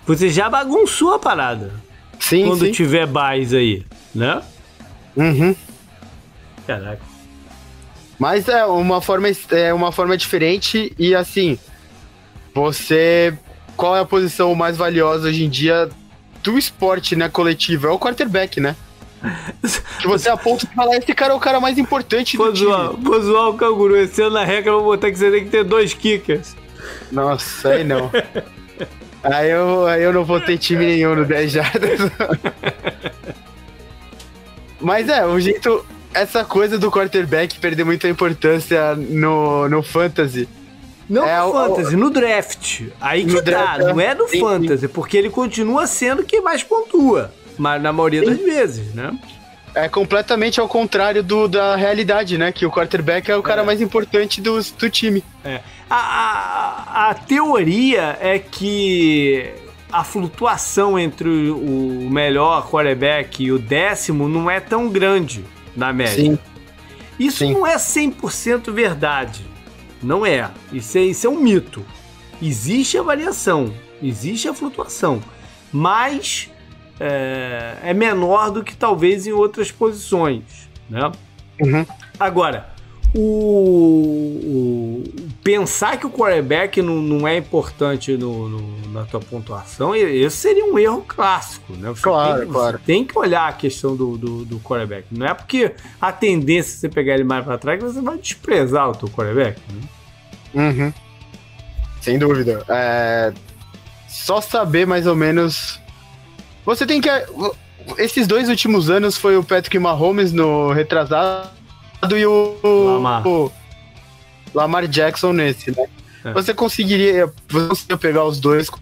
você já bagunçou a parada. Sim, Quando sim. tiver buys aí, né? Uhum. Caraca. Mas é uma forma, é uma forma diferente e assim, você. Qual é a posição mais valiosa hoje em dia do esporte, né, coletivo? É o quarterback, né? Que você aponta e fala, esse cara é o cara mais importante do time. Vou zoar o canguru. Esse ano na regra eu vou botar que você tem que ter dois kickers. Nossa, aí não. aí, eu, aí eu não vou ter time nenhum no 10 jardas. Mas é, o jeito, essa coisa do quarterback perder muita importância no, no fantasy. Não é no fantasy, o, no draft. Aí que tá, não é no sim, fantasy, sim. porque ele continua sendo quem mais pontua. Mas na maioria das vezes, né? É completamente ao contrário do, da realidade, né? Que o quarterback é o cara é. mais importante do, do time. É. A, a, a teoria é que a flutuação entre o melhor quarterback e o décimo não é tão grande na média. Sim. Isso Sim. não é 100% verdade. Não é. Isso, é. isso é um mito. Existe a variação, existe a flutuação, mas é, é menor do que talvez em outras posições. Né? Uhum. Agora, o, o, pensar que o quarterback não, não é importante no, no, na tua pontuação, esse seria um erro clássico, né? Você claro, tem, claro. tem que olhar a questão do, do, do quarterback. Não é porque a tendência é você pegar ele mais para trás que você vai desprezar o teu quarterback. Né? Uhum. Sem dúvida. É... Só saber mais ou menos. Você tem que. Esses dois últimos anos foi o Patrick Mahomes no retrasado e o Lamar, o Lamar Jackson nesse, né? É. Você conseguiria, você conseguiria pegar os dois com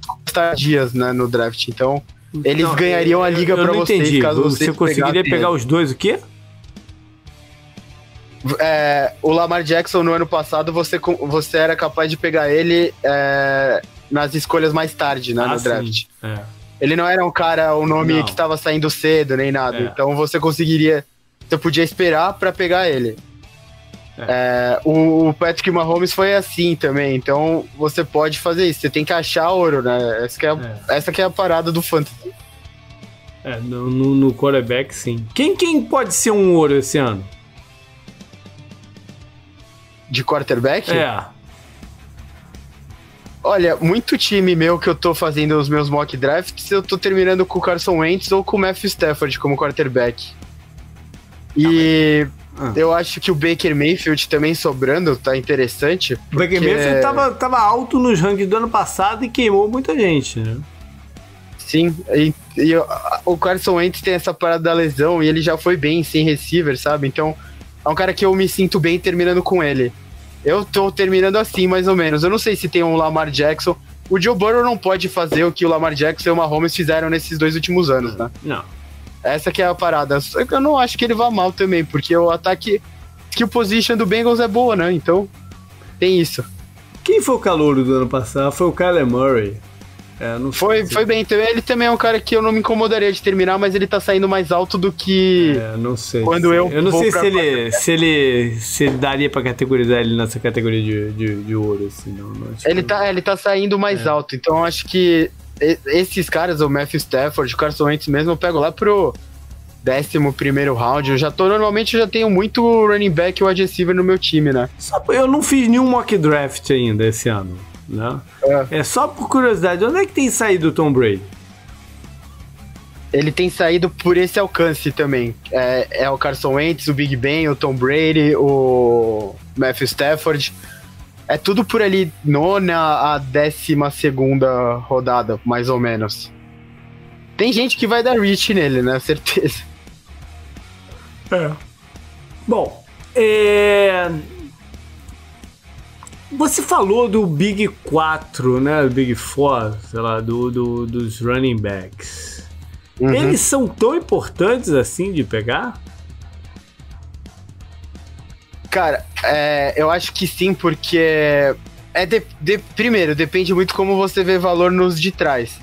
dias, né, no draft. Então, eles não, ganhariam a liga para vocês entendi. caso você Você conseguiria pegar os dois o quê? É, o Lamar Jackson no ano passado você, você era capaz de pegar ele é, nas escolhas mais tarde, né, ah, no draft. É. Ele não era um cara, um nome não. que estava saindo cedo nem nada. É. Então você conseguiria você podia esperar para pegar ele. É. É, o, Patrick Mahomes foi assim também, então você pode fazer isso. Você tem que achar ouro, né? Essa que é, é. Essa que é a parada do fantasy. É, no, no, no quarterback, sim. Quem, quem pode ser um ouro esse ano? De quarterback? É. Olha, muito time meu que eu tô fazendo os meus mock drafts, eu tô terminando com o Carson Wentz ou com o Matthew Stafford como quarterback. E ah. eu acho que o Baker Mayfield também sobrando tá interessante. O Baker Mayfield tava, tava alto nos rankings do ano passado e queimou muita gente, né? Sim, e, e o Carson Wentz tem essa parada da lesão e ele já foi bem sem receiver, sabe? Então é um cara que eu me sinto bem terminando com ele. Eu tô terminando assim, mais ou menos. Eu não sei se tem um Lamar Jackson. O Joe Burrow não pode fazer o que o Lamar Jackson e o Mahomes fizeram nesses dois últimos anos, né? Não. Essa que é a parada. Que eu não acho que ele vá mal também, porque o ataque skill position do Bengals é boa, né? Então, tem isso. Quem foi o calouro do ano passado? Foi o Kyler Murray. É, foi, foi bem. Ele também é um cara que eu não me incomodaria de terminar, mas ele tá saindo mais alto do que. É, não sei. Quando eu. Eu não sei se ele, se ele se ele daria pra categorizar ele nessa categoria de, de, de ouro, assim, não. não ele, tá, ele tá saindo mais é. alto, então eu acho que esses caras, o Matthew Stafford, o Carson Wentz mesmo, eu pego lá pro décimo primeiro round. Eu já tô, normalmente, eu já tenho muito running back wide receiver no meu time, né? Eu não fiz nenhum mock draft ainda esse ano. Né? É. é só por curiosidade, onde é que tem saído o Tom Brady? Ele tem saído por esse alcance também. É, é o Carson Wentz, o Big Ben, o Tom Brady, o Matthew Stafford. É tudo por ali, nona a décima segunda rodada, mais ou menos. Tem gente que vai dar reach nele, né? Certeza. É. Bom, é... Você falou do Big 4, né? Big 4, sei lá, do, do dos running backs. Uhum. Eles são tão importantes assim de pegar? Cara, é, eu acho que sim, porque é de, de, primeiro, depende muito como você vê valor nos de trás.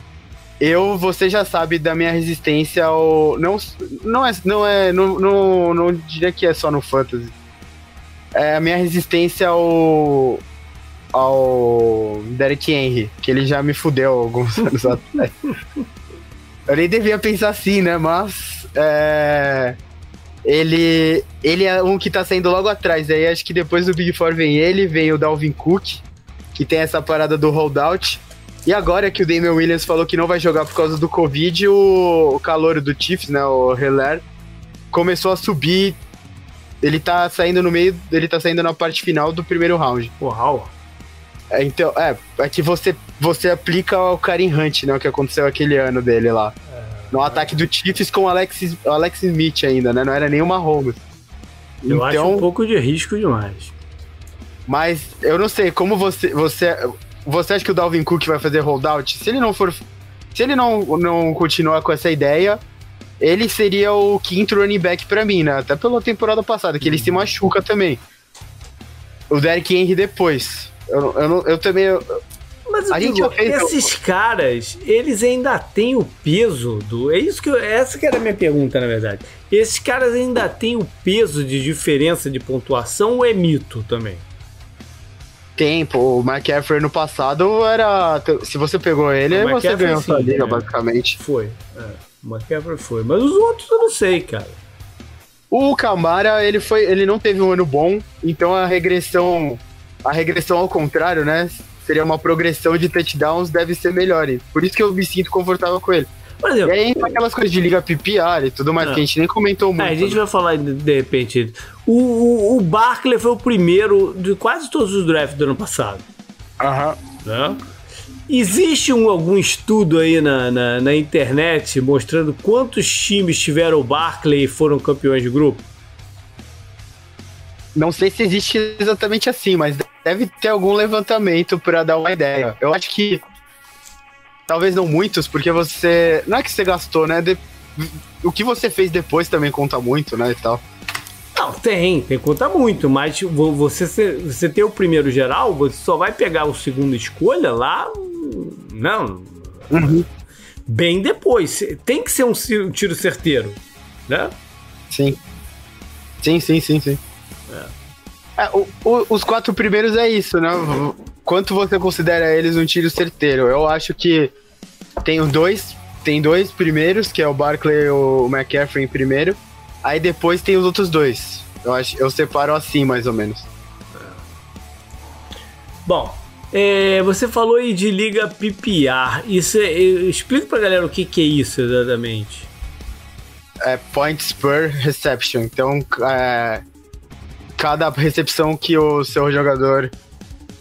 Eu, você já sabe da minha resistência ao. Não, não é. Não, é não, não, não diria que é só no Fantasy. É a minha resistência ao, ao Derek Henry, que ele já me fudeu alguns [laughs] anos atrás. Eu nem devia pensar assim, né? Mas. É, ele, ele é um que tá saindo logo atrás. Aí acho que depois do Big Four vem ele, vem o Dalvin Cook, que tem essa parada do holdout. E agora que o Damian Williams falou que não vai jogar por causa do Covid, o, o calor do Chiefs, né? O Heller, começou a subir. Ele tá saindo no meio. Ele tá saindo na parte final do primeiro round. Uau! É, então, é, é que você, você aplica o Karim Hunt, né? O que aconteceu aquele ano dele lá. É, no ataque do Chiefs com o Alex, Alex Smith ainda, né? Não era nem o Mahomes. Eu então, acho um pouco de risco demais. Mas eu não sei, como você. Você, você acha que o Dalvin Cook vai fazer holdout? Se ele não for. Se ele não, não continuar com essa ideia, ele seria o quinto running back para mim, né? Até pela temporada passada, que ele se machuca também. O Derrick Henry depois. Eu, eu, eu também. Eu, mas a digo, fez, esses caras, eles ainda têm o peso do. É isso que eu, essa que era a minha pergunta, na verdade. Esses caras ainda têm o peso de diferença de pontuação ou é mito também? Tempo, o McCaffrey no passado era. Se você pegou ele, o você ganhou sim, liga, é, basicamente. Foi. É, o McCaffrey foi. Mas os outros eu não sei, cara. O Camara, ele foi. Ele não teve um ano bom, então a regressão a regressão ao contrário, né? Seria uma progressão de touchdowns, deve ser melhor. Por isso que eu me sinto confortável com ele. Por exemplo, e aí aquelas coisas de liga PPR e tudo mais, é. que a gente nem comentou muito. É, a gente vai falar de, repente. O, o, o Barkley foi o primeiro de quase todos os drafts do ano passado. Aham. Né? Existe um, algum estudo aí na, na, na, internet mostrando quantos times tiveram o Barkley e foram campeões de grupo? Não sei se existe exatamente assim, mas deve ter algum levantamento para dar uma ideia. Eu acho que talvez não muitos, porque você não é que você gastou, né? De... o que você fez depois também conta muito, né, e tal. Não, tem, tem conta muito, mas você, você ter o primeiro geral, você só vai pegar o segundo escolha lá. Não. Uhum. Bem depois. Tem que ser um tiro certeiro, né? Sim. Sim, sim, sim, sim. É. O, o, os quatro primeiros é isso, né? Quanto você considera eles um tiro certeiro? Eu acho que tem dois, tem dois primeiros, que é o Barkley e o McCaffrey em primeiro. Aí depois tem os outros dois. Eu acho, eu separo assim, mais ou menos. Bom, é, você falou aí de liga PPR. Isso é, explica pra galera o que, que é isso exatamente. É points per reception. Então, é, cada recepção que o seu jogador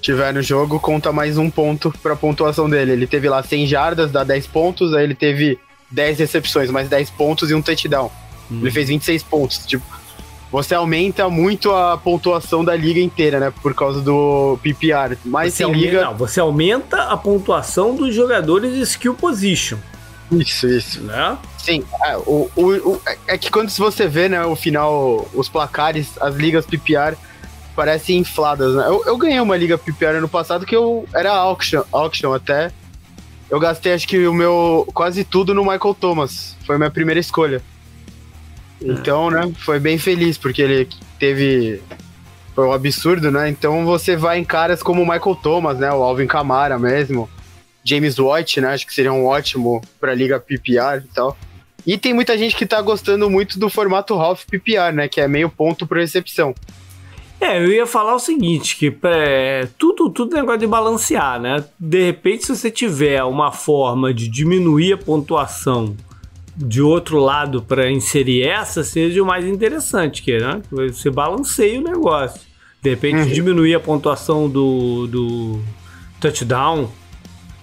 tiver no jogo conta mais um ponto para pontuação dele. Ele teve lá 100 jardas, dá 10 pontos, aí ele teve 10 recepções, mais 10 pontos e um touchdown. Hum. Ele fez 26 pontos. Tipo, você aumenta muito a pontuação da liga inteira, né? Por causa do PPR. Mas você aumenta, liga. Não, você aumenta a pontuação dos jogadores de skill position. Isso, isso. Né? Sim, é, o, o, o, é que quando você vê, né, o final, os placares, as ligas PPR parecem infladas, né? Eu, eu ganhei uma liga PPR ano passado que eu era auction, auction até. Eu gastei acho que o meu quase tudo no Michael Thomas. Foi a minha primeira escolha. Então, né, foi bem feliz, porque ele teve. Foi um absurdo, né? Então você vai em caras como o Michael Thomas, né? O Alvin Kamara mesmo. James White, né? Acho que seria um ótimo pra liga PPR e tal. E tem muita gente que tá gostando muito do formato half PPR, né? Que é meio ponto por recepção. É, eu ia falar o seguinte, que é, tudo, tudo é negócio de balancear, né? De repente, se você tiver uma forma de diminuir a pontuação de outro lado para inserir essa, seja o mais interessante, que né? você balanceia o negócio. De repente, uhum. diminuir a pontuação do, do touchdown,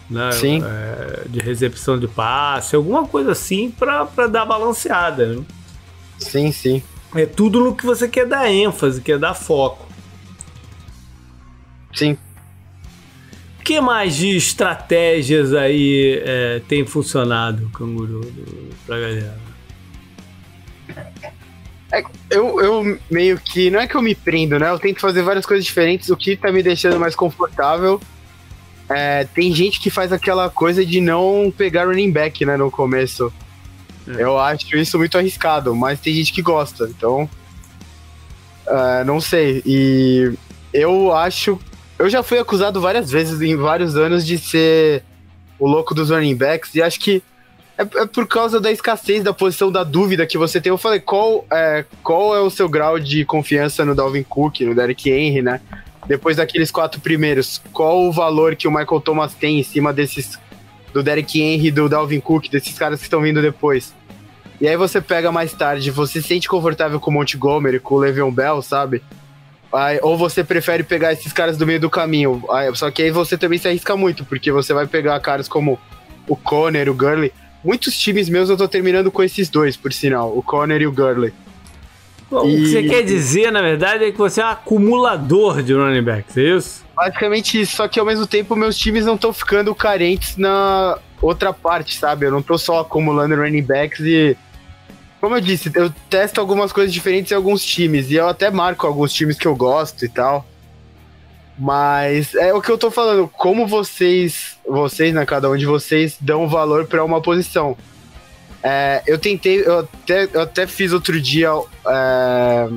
né? Sim. É, de recepção de passe, alguma coisa assim para dar balanceada. Né? Sim, sim. É tudo no que você quer dar ênfase, quer dar foco. Sim. O que mais de estratégias aí é, tem funcionado, Canguru, pra galera? É, eu, eu meio que. Não é que eu me prendo, né? Eu tento fazer várias coisas diferentes, o que tá me deixando mais confortável. É, tem gente que faz aquela coisa de não pegar running back, né, no começo. É. Eu acho isso muito arriscado, mas tem gente que gosta, então. Uh, não sei. E eu acho. Eu já fui acusado várias vezes em vários anos de ser o louco dos running backs, e acho que é, é por causa da escassez da posição da dúvida que você tem. Eu falei, qual é, qual é o seu grau de confiança no Dalvin Cook, no Derrick Henry, né? Depois daqueles quatro primeiros, qual o valor que o Michael Thomas tem em cima desses do Derek Henry, do Dalvin Cook, desses caras que estão vindo depois. E aí você pega mais tarde, você se sente confortável com o Montgomery, com o Le'Veon Bell, sabe? Aí, ou você prefere pegar esses caras do meio do caminho. Aí, só que aí você também se arrisca muito, porque você vai pegar caras como o Conner, o Gurley. Muitos times meus eu tô terminando com esses dois, por sinal, o Conner e o Gurley. Bom, e... O que você quer dizer, na verdade, é que você é um acumulador de running backs, é isso? Basicamente isso, só que ao mesmo tempo meus times não estão ficando carentes na outra parte, sabe? Eu não tô só acumulando running backs e. Como eu disse, eu testo algumas coisas diferentes em alguns times e eu até marco alguns times que eu gosto e tal. Mas é o que eu tô falando, como vocês, vocês, né, cada um de vocês, dão valor para uma posição. É, eu tentei, eu até, eu até fiz outro dia. É,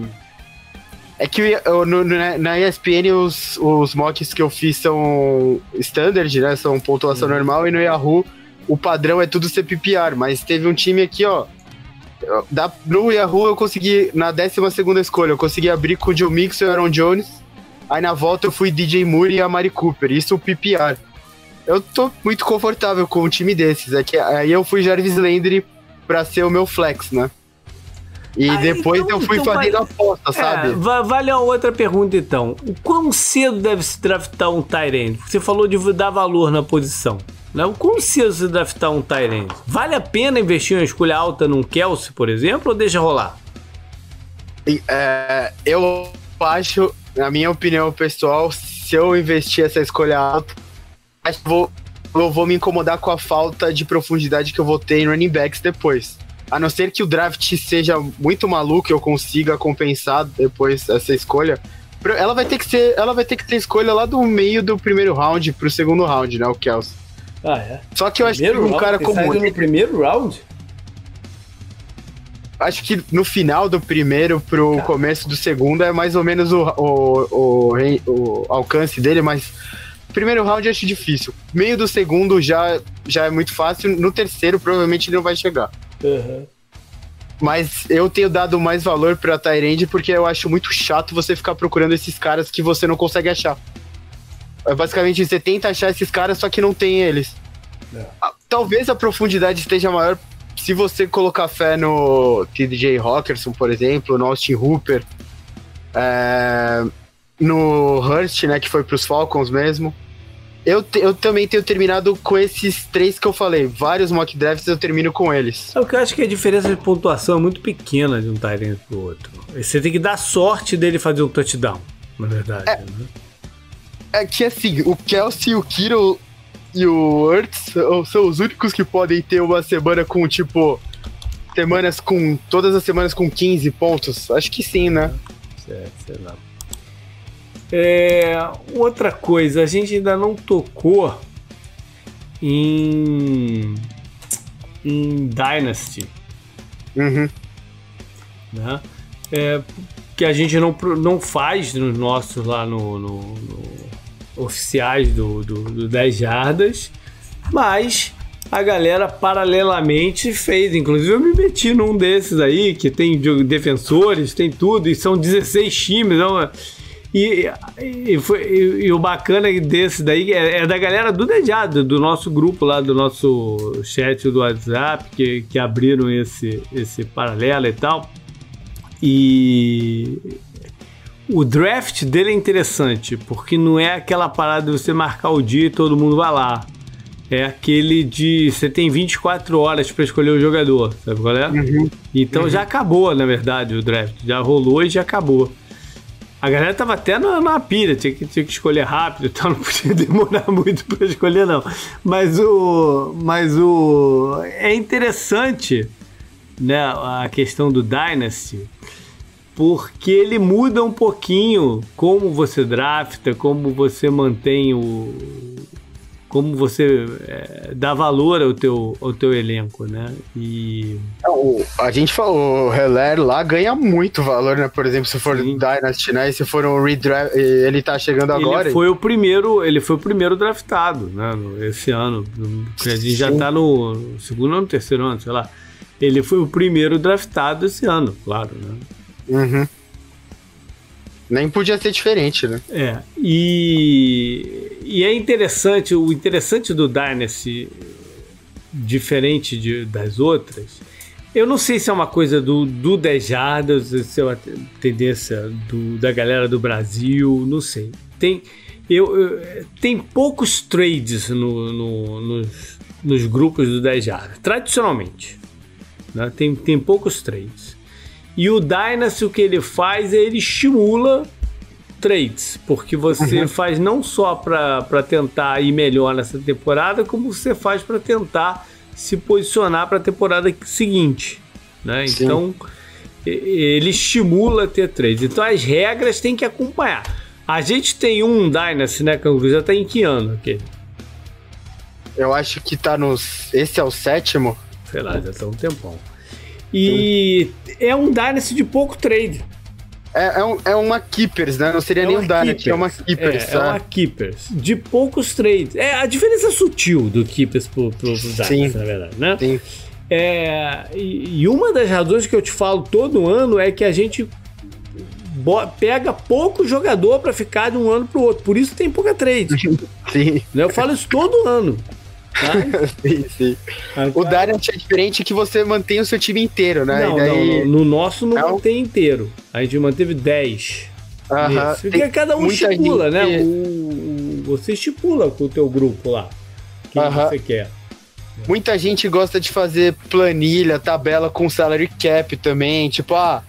é que eu, no, na ESPN os, os mocks que eu fiz são standard, né? São pontuação uhum. normal, e no Yahoo o padrão é tudo CPPR, mas teve um time aqui, ó. Da, no Yahoo eu consegui, na 12 escolha, eu consegui abrir com o Joe Mixon e o Aaron Jones. Aí na volta eu fui DJ Moore e a Mari Cooper, isso o PPR. Eu tô muito confortável com um time desses. É que, aí eu fui Jarvis Landry pra ser o meu flex, né? E ah, depois então, eu fui então fazendo vai... aposta, sabe? É, vale a outra pergunta então. O quão cedo deve se draftar um Tyrant? Você falou de dar valor na posição. Né? O quão cedo se draftar um Tyrant? Vale a pena investir uma escolha alta num Kelsey, por exemplo, ou deixa rolar? É, eu acho, na minha opinião pessoal, se eu investir essa escolha alta, acho que vou, eu vou me incomodar com a falta de profundidade que eu vou ter em running backs depois. A não ser que o draft seja muito maluco e eu consiga compensar depois essa escolha. Ela vai ter que ser, ela vai ter que ter escolha lá do meio do primeiro round pro segundo round, né, o Kels. Ah, é. Só que eu acho que um round, cara como no primeiro round? Acho que no final do primeiro pro Cara. começo do segundo é mais ou menos o, o, o, o alcance dele, mas primeiro round eu acho difícil. Meio do segundo já, já é muito fácil. No terceiro, provavelmente ele não vai chegar. Uhum. Mas eu tenho dado mais valor pra Tyrande porque eu acho muito chato você ficar procurando esses caras que você não consegue achar. É basicamente, você tenta achar esses caras, só que não tem eles. É. Ah, talvez a profundidade esteja maior se você colocar fé no TJ Hawkerson, por exemplo, no Austin Hooper, é, no Hurst, né, que foi pros Falcons mesmo. Eu, te, eu também tenho terminado com esses três que eu falei. Vários mock drafts eu termino com eles. É o que eu acho que a diferença de pontuação é muito pequena de um Tyrant pro outro. Você tem que dar sorte dele fazer um touchdown, na verdade. É, né? é que assim, o Kelsey, o Kiro e o Ertz são os únicos que podem ter uma semana com, tipo, semanas com. Todas as semanas com 15 pontos. Acho que sim, né? É, sei lá. É, outra coisa, a gente ainda não tocou em, em Dynasty. Uhum. Né? É, que a gente não, não faz nos nossos lá no, no, no oficiais do, do, do 10 jardas, mas a galera paralelamente fez. Inclusive eu me meti num desses aí, que tem defensores, tem tudo, e são 16 times. É uma, e, e, foi, e, e, o bacana desse daí é, é, da galera do Dejado, do nosso grupo lá, do nosso chat do WhatsApp, que, que abriram esse, esse paralelo e tal. E o draft dele é interessante, porque não é aquela parada de você marcar o dia e todo mundo vai lá. É aquele de você tem 24 horas para escolher o jogador, sabe qual é? Uhum. Então uhum. já acabou, na verdade, o draft. Já rolou e já acabou. A galera tava até na, na pilha, tinha que, tinha que escolher rápido e tal, [laughs] não podia demorar muito para escolher, não. Mas o. Mas o. É interessante, né, a questão do Dynasty, porque ele muda um pouquinho como você drafta, como você mantém o, como você é, dá valor ao teu, ao teu elenco, né? E o, a gente falou, o Heller lá ganha muito valor, né? Por exemplo, se for Sim. Dynasty, né? E se for um redraft, ele tá chegando agora. Ele foi o primeiro, ele foi o primeiro draftado, né? Esse ano, a gente já tá no segundo ou no terceiro ano, sei lá. Ele foi o primeiro draftado esse ano, claro, né? Uhum. Nem podia ser diferente, né? É. E, e é interessante, o interessante do Dynasty, diferente de, das outras, eu não sei se é uma coisa do, do 10 jardas, se é uma tendência do, da galera do Brasil, não sei. Tem, eu, eu tem poucos trades no, no, nos, nos grupos do 10 jardas, tradicionalmente. Né? Tem, tem poucos trades. E o Dynasty, o que ele faz é ele estimula trades, porque você uhum. faz não só para tentar ir melhor nessa temporada, como você faz para tentar se posicionar para a temporada seguinte. Né? Então, ele estimula ter trades. Então, as regras tem que acompanhar. A gente tem um Dynasty, né, Canguru? Já tá em que ano aqui? Eu acho que tá nos. Esse é o sétimo? Sei lá, já tá um tempão. E é um Dynasty de pouco trade. É, é, um, é uma Keepers, né? Não seria é nem um Dynasty, é uma Keepers. É, é uma Keepers. De poucos trades. É, a diferença é sutil do Keepers pro, pro, Dynasty, na verdade, né? Sim. É, e, uma das razões que eu te falo todo ano é que a gente pega pouco jogador para ficar de um ano pro outro. Por isso tem pouca trade. [laughs] Sim. Eu falo isso todo ano. Sim, sim. o Dariant é diferente que você mantém o seu time inteiro, né? Não, daí... não, no nosso não, não, mantém inteiro. A gente manteve 10. Aham. Porque cada um estipula, né? gente... né? O, você estipula com o teu grupo lá. Quem Aham. você quer. Muita gente gosta de fazer planilha, tabela com salary cap também. Tipo, ah,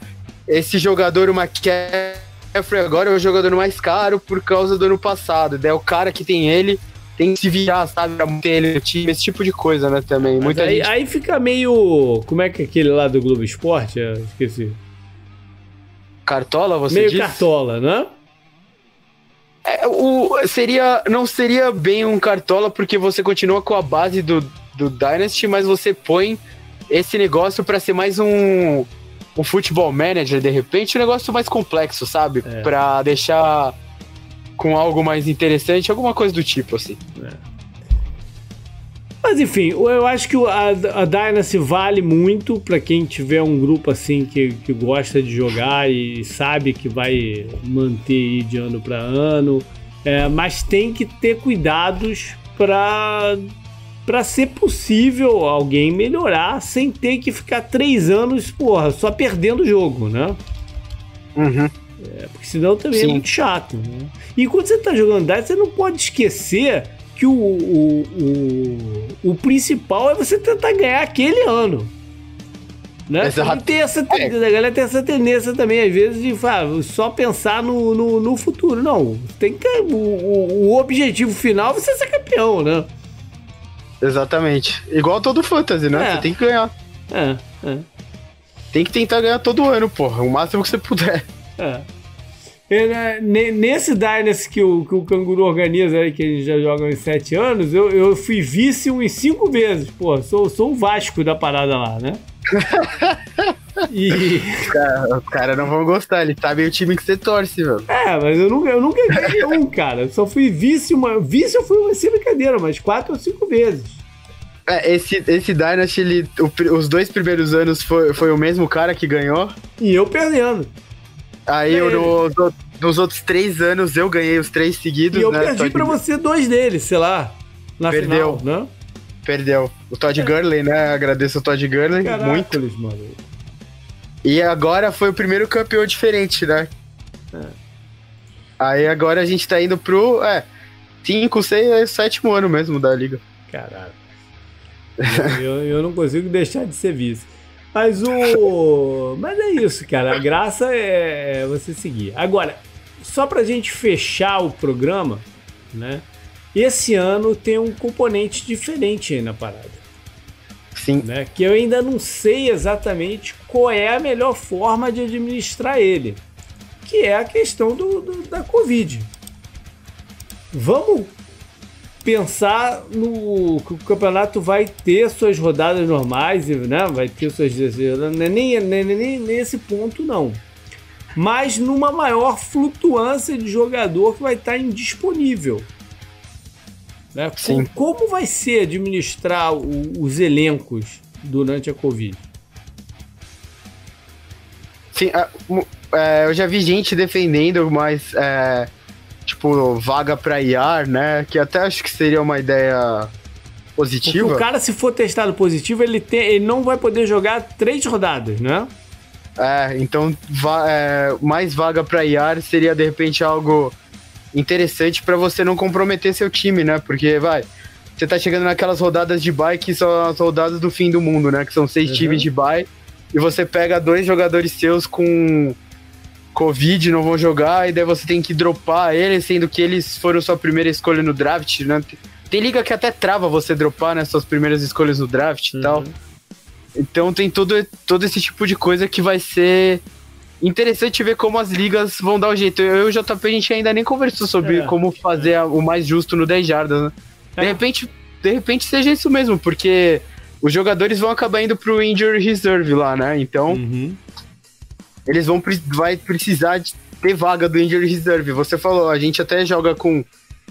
esse jogador, uma McCaffrey agora é o jogador mais caro por causa do ano passado. Daí é o cara que tem ele tem que se virar, sabe, pra manter ele no time, esse tipo de coisa, né, também. Muita aí, gente... aí fica meio. Como é que é aquele lá do Globo Esporte? Eu esqueci. Cartola, você Meio diz? cartola, né? É, o, seria, não seria bem um cartola, porque você continua com a base do, do Dynasty, mas você põe esse negócio para ser mais um, um futebol manager, de repente, um negócio mais complexo, sabe? É. Pra deixar com algo mais interessante, alguma coisa do tipo, assim. É. Mas enfim, eu acho que a, a Dynasty vale muito para quem tiver um grupo assim que, que gosta de jogar e sabe que vai manter de ano para ano. É, mas tem que ter cuidados para para ser possível alguém melhorar sem ter que ficar três anos, porra, só perdendo o jogo, né? Uhum. É, porque senão também é Sim. é muito chato. Né? E quando você está jogando Dice, você não pode esquecer que o, o, o, o principal é você tentar ganhar aquele ano. Né? Exato. E tem essa, É. a galera tem essa tendência também, às vezes, de ah, só pensar no, no, no futuro. Não, tem que, o, o, o objetivo final é você ser campeão, né? Exatamente. Igual todo fantasy, né? É. Você tem que ganhar. É, é. Tem que tentar ganhar todo ano, porra. O máximo que você puder. É. Ne- Nesse Dynasty que o, que o Canguru organiza aí, que a gente já joga há uns sete anos, eu, eu fui vice uns cinco vezes. Pô, sou, sou o Vasco da parada lá, né? [laughs] E. Cara, os caras não vão gostar. Ele sabe o time que você torce, velho. É, mas eu nunca, eu nunca ganhei um, cara. Eu Só fui vice uma. Vice eu fui uma sem brincadeira, mas quatro ou cinco vezes. É, esse, esse Dynasty, ele, o os dois primeiros anos foi, foi o mesmo cara que ganhou. E eu perdendo. Aí É. eu, no- no- nos outros três anos eu ganhei os três seguidos, E eu né? perdi Todd- pra você dois deles, sei lá. Na Perdeu. final, né? Perdeu. O Todd Gurley, né? Agradeço o Todd Gurley muito. Mano. E agora foi o primeiro campeão diferente, né? É. Aí agora a gente tá indo pro. É, 5, 6, sétimo ano mesmo da liga. Caralho. eu, eu não consigo deixar de ser vice. Mas o. Mas é isso, cara. A graça é você seguir. Agora, só pra gente fechar o programa, né? Esse ano tem um componente diferente aí na parada, Sim. né? Que eu ainda não sei exatamente qual é a melhor forma de administrar ele, que é a questão do, do- da Covid. Vamos pensar no que o campeonato vai ter suas rodadas normais, né? Vai ter suas não é nem, nem, nem nesse ponto não. Mas numa maior flutuância de jogador que vai estar indisponível. Né? Sim. Como vai ser administrar o- os elencos durante a Covid? Sim, é, eu já vi gente defendendo, mas é, tipo, vaga pra IAR, né? Que até acho que seria uma ideia Porque positiva. o cara, se for testado positivo, ele, tem, ele não vai poder jogar três rodadas, né? É, então va- é, mais vaga pra IAR seria de repente algo interessante pra você não comprometer seu time, né? Porque vai, você tá chegando naquelas rodadas de bye que são as rodadas do fim do mundo, né? Que são seis Uhum. times de bye e você pega dois jogadores seus com Covid, não vão jogar, e daí você tem que dropar eles, sendo que eles foram sua primeira escolha no draft, né? Tem liga que até trava você dropar, né? Suas primeiras escolhas no draft e tal. Uhum. Então tem todo, todo esse tipo de coisa que vai ser interessante ver como as ligas vão dar o jeito. Eu e o JP a gente ainda nem conversou sobre É. como fazer a- o mais justo no 10 jardas, né? De É. repente, de repente seja isso mesmo, porque os jogadores vão acabar indo pro injury reserve lá, né? Então, Uhum. Eles vão vai precisar de ter vaga do injury reserve. Você falou, a gente até joga com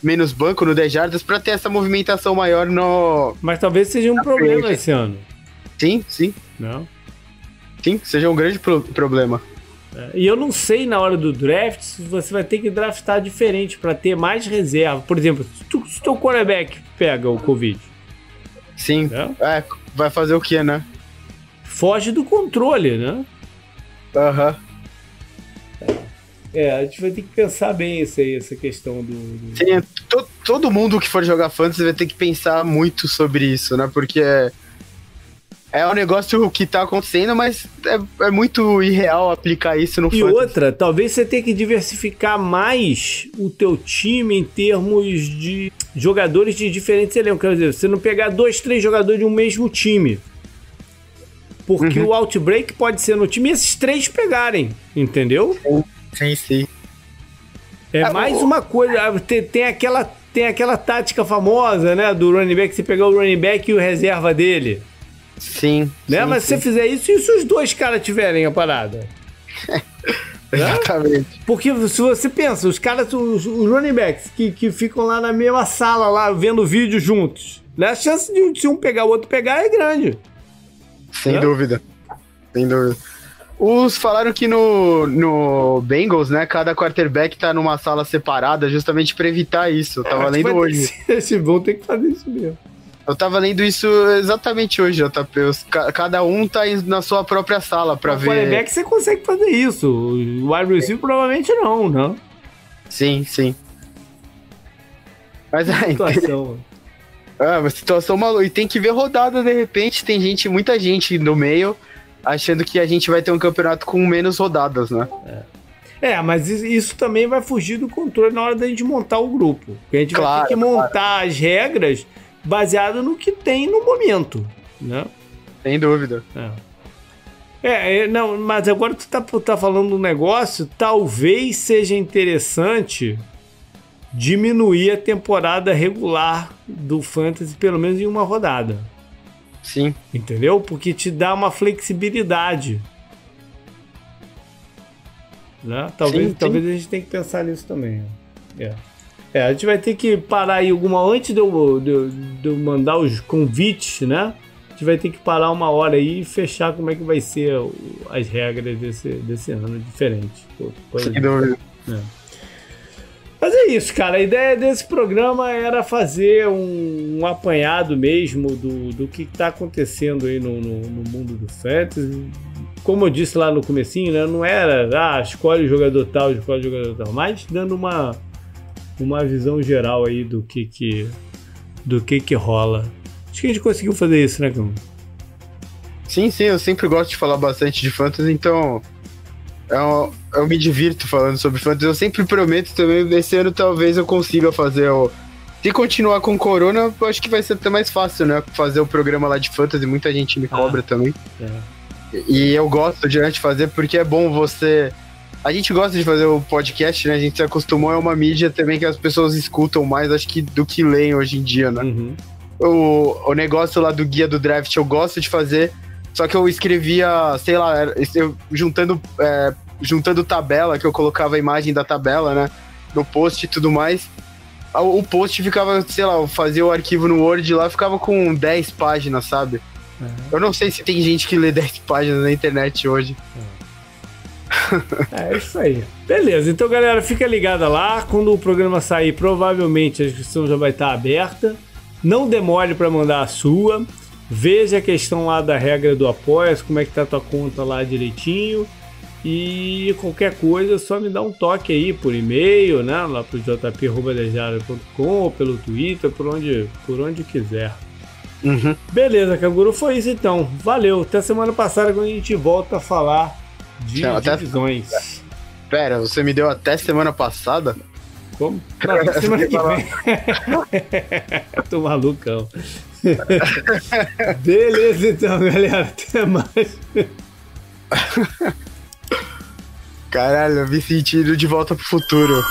menos banco no 10 jardas pra ter essa movimentação maior no Mas talvez seja um problema esse ano. Sim, sim, Não? sim, seja um grande pro- problema. É, E eu não sei na hora do draft se você vai ter que draftar diferente para ter mais reserva. Por exemplo, se, tu, se teu quarterback pega o Covid, Sim. né? É, vai fazer o que, né? foge do controle, né? Aham. É, a gente vai ter que pensar bem isso aí, essa questão do. do- Sim, to- todo mundo que for jogar fantasy vai ter que pensar muito sobre isso, né? Porque é, é um negócio que tá acontecendo, mas é, é muito irreal aplicar isso no E fantasy. outra, talvez você tenha que diversificar mais o teu time em termos de jogadores de diferentes elencos. Quer dizer, você não pegar dois, três jogadores de um mesmo time. Porque Uhum. o outbreak pode ser no time e esses três pegarem, entendeu? Sim, sim. É Ah, mais o- uma coisa. ah, Tem, tem aquela, tem aquela tática famosa, né? Do running back, você pegar o running back e o reserva dele. Sim. Né? sim, Mas se sim. você fizer isso, e se os dois caras tiverem a parada? [laughs] Exatamente. Porque se você pensa, os caras, os, os running backs que, que ficam lá na mesma sala, lá, vendo vídeo juntos, né? A chance de se um pegar o outro pegar é grande. Sem É? dúvida. Sem dúvida. Os falaram que no, no Bengals, né, cada quarterback tá numa sala separada justamente pra evitar isso. Eu tava que lendo hoje. ser- [laughs] Esse vão ter que fazer isso mesmo. Eu tava lendo isso exatamente hoje, JP. Os, ca- cada um tá na sua própria sala pra o ver. quarterback você consegue fazer isso. O wide receiver provavelmente não, né? Sim, sim. Mas aí. [laughs] Situação. É, uma situação maluca. E tem que ver rodada de repente. Tem gente, muita gente no meio, achando que a gente vai ter um campeonato com menos rodadas, né? É, mas is- isso também vai fugir do controle na hora da gente montar o grupo. Porque a gente vai Claro, ter que montar as regras baseado no que tem no momento, né? Sem dúvida. É. É, é, não, mas agora tu tá, tá falando um negócio, talvez seja interessante diminuir a temporada regular do Fantasy, pelo menos em uma rodada. Sim. Entendeu? Porque te dá uma flexibilidade. Né? Talvez, Sim, sim. talvez a gente tenha que pensar nisso também. É. É, a gente vai ter que parar aí alguma. Antes de eu, de, de eu mandar os convites, né? A gente vai ter que parar uma hora aí e fechar como é que vai ser as regras desse, desse ano diferente. Por Sem dúvida. Mas é isso, cara. A ideia desse programa era fazer um, um apanhado mesmo do, do que está acontecendo aí no, no, no mundo do fantasy. Como eu disse lá no comecinho, né? Não era, ah, escolhe o jogador tal, escolhe o jogador tal, mas dando uma, uma visão geral aí do que que, do que que rola. Acho que a gente conseguiu fazer isso, né, Cam? Sim, sim, eu sempre gosto de falar bastante de fantasy, então eu, eu me divirto falando sobre fantasy. Eu sempre prometo também, esse ano talvez eu consiga fazer o. Se continuar com Corona, eu acho que vai ser até mais fácil, né? Fazer o programa lá de fantasy, muita gente me cobra também. É. E eu gosto de antes fazer porque é bom você. A gente gosta de fazer o podcast, né? A gente se acostumou, é uma mídia também que as pessoas escutam mais, acho que do que leem hoje em dia, né? Uhum. o, o negócio lá do guia do draft eu gosto de fazer, só que eu escrevia, sei lá, eu, juntando, é, juntando tabela, que eu colocava a imagem da tabela, né, no post e tudo mais. O post ficava, sei lá, eu fazia o arquivo no Word lá, ficava com 10 páginas, sabe? Uhum. Eu não sei se tem gente que lê 10 [laughs] páginas na internet hoje. É isso aí. Beleza, então galera, fica ligada lá. Quando o programa sair, provavelmente a inscrição já vai estar aberta. Não demore para mandar a sua. Veja a questão lá da regra do apoia como é que tá tua conta lá direitinho. E qualquer coisa, só me dá um toque aí por e-mail, né? Lá pro jp.dejara.com ou pelo Twitter, por onde, por onde quiser. Uhum. Beleza, Canguru, foi isso então. Valeu. Até semana passada quando a gente volta a falar de até- divisões. Pera, você me deu até semana passada? Como? Não, até semana que vem. [laughs] Tô malucão. [laughs] Beleza, então, galera. Até mais. Caralho, eu me sentindo de volta pro futuro.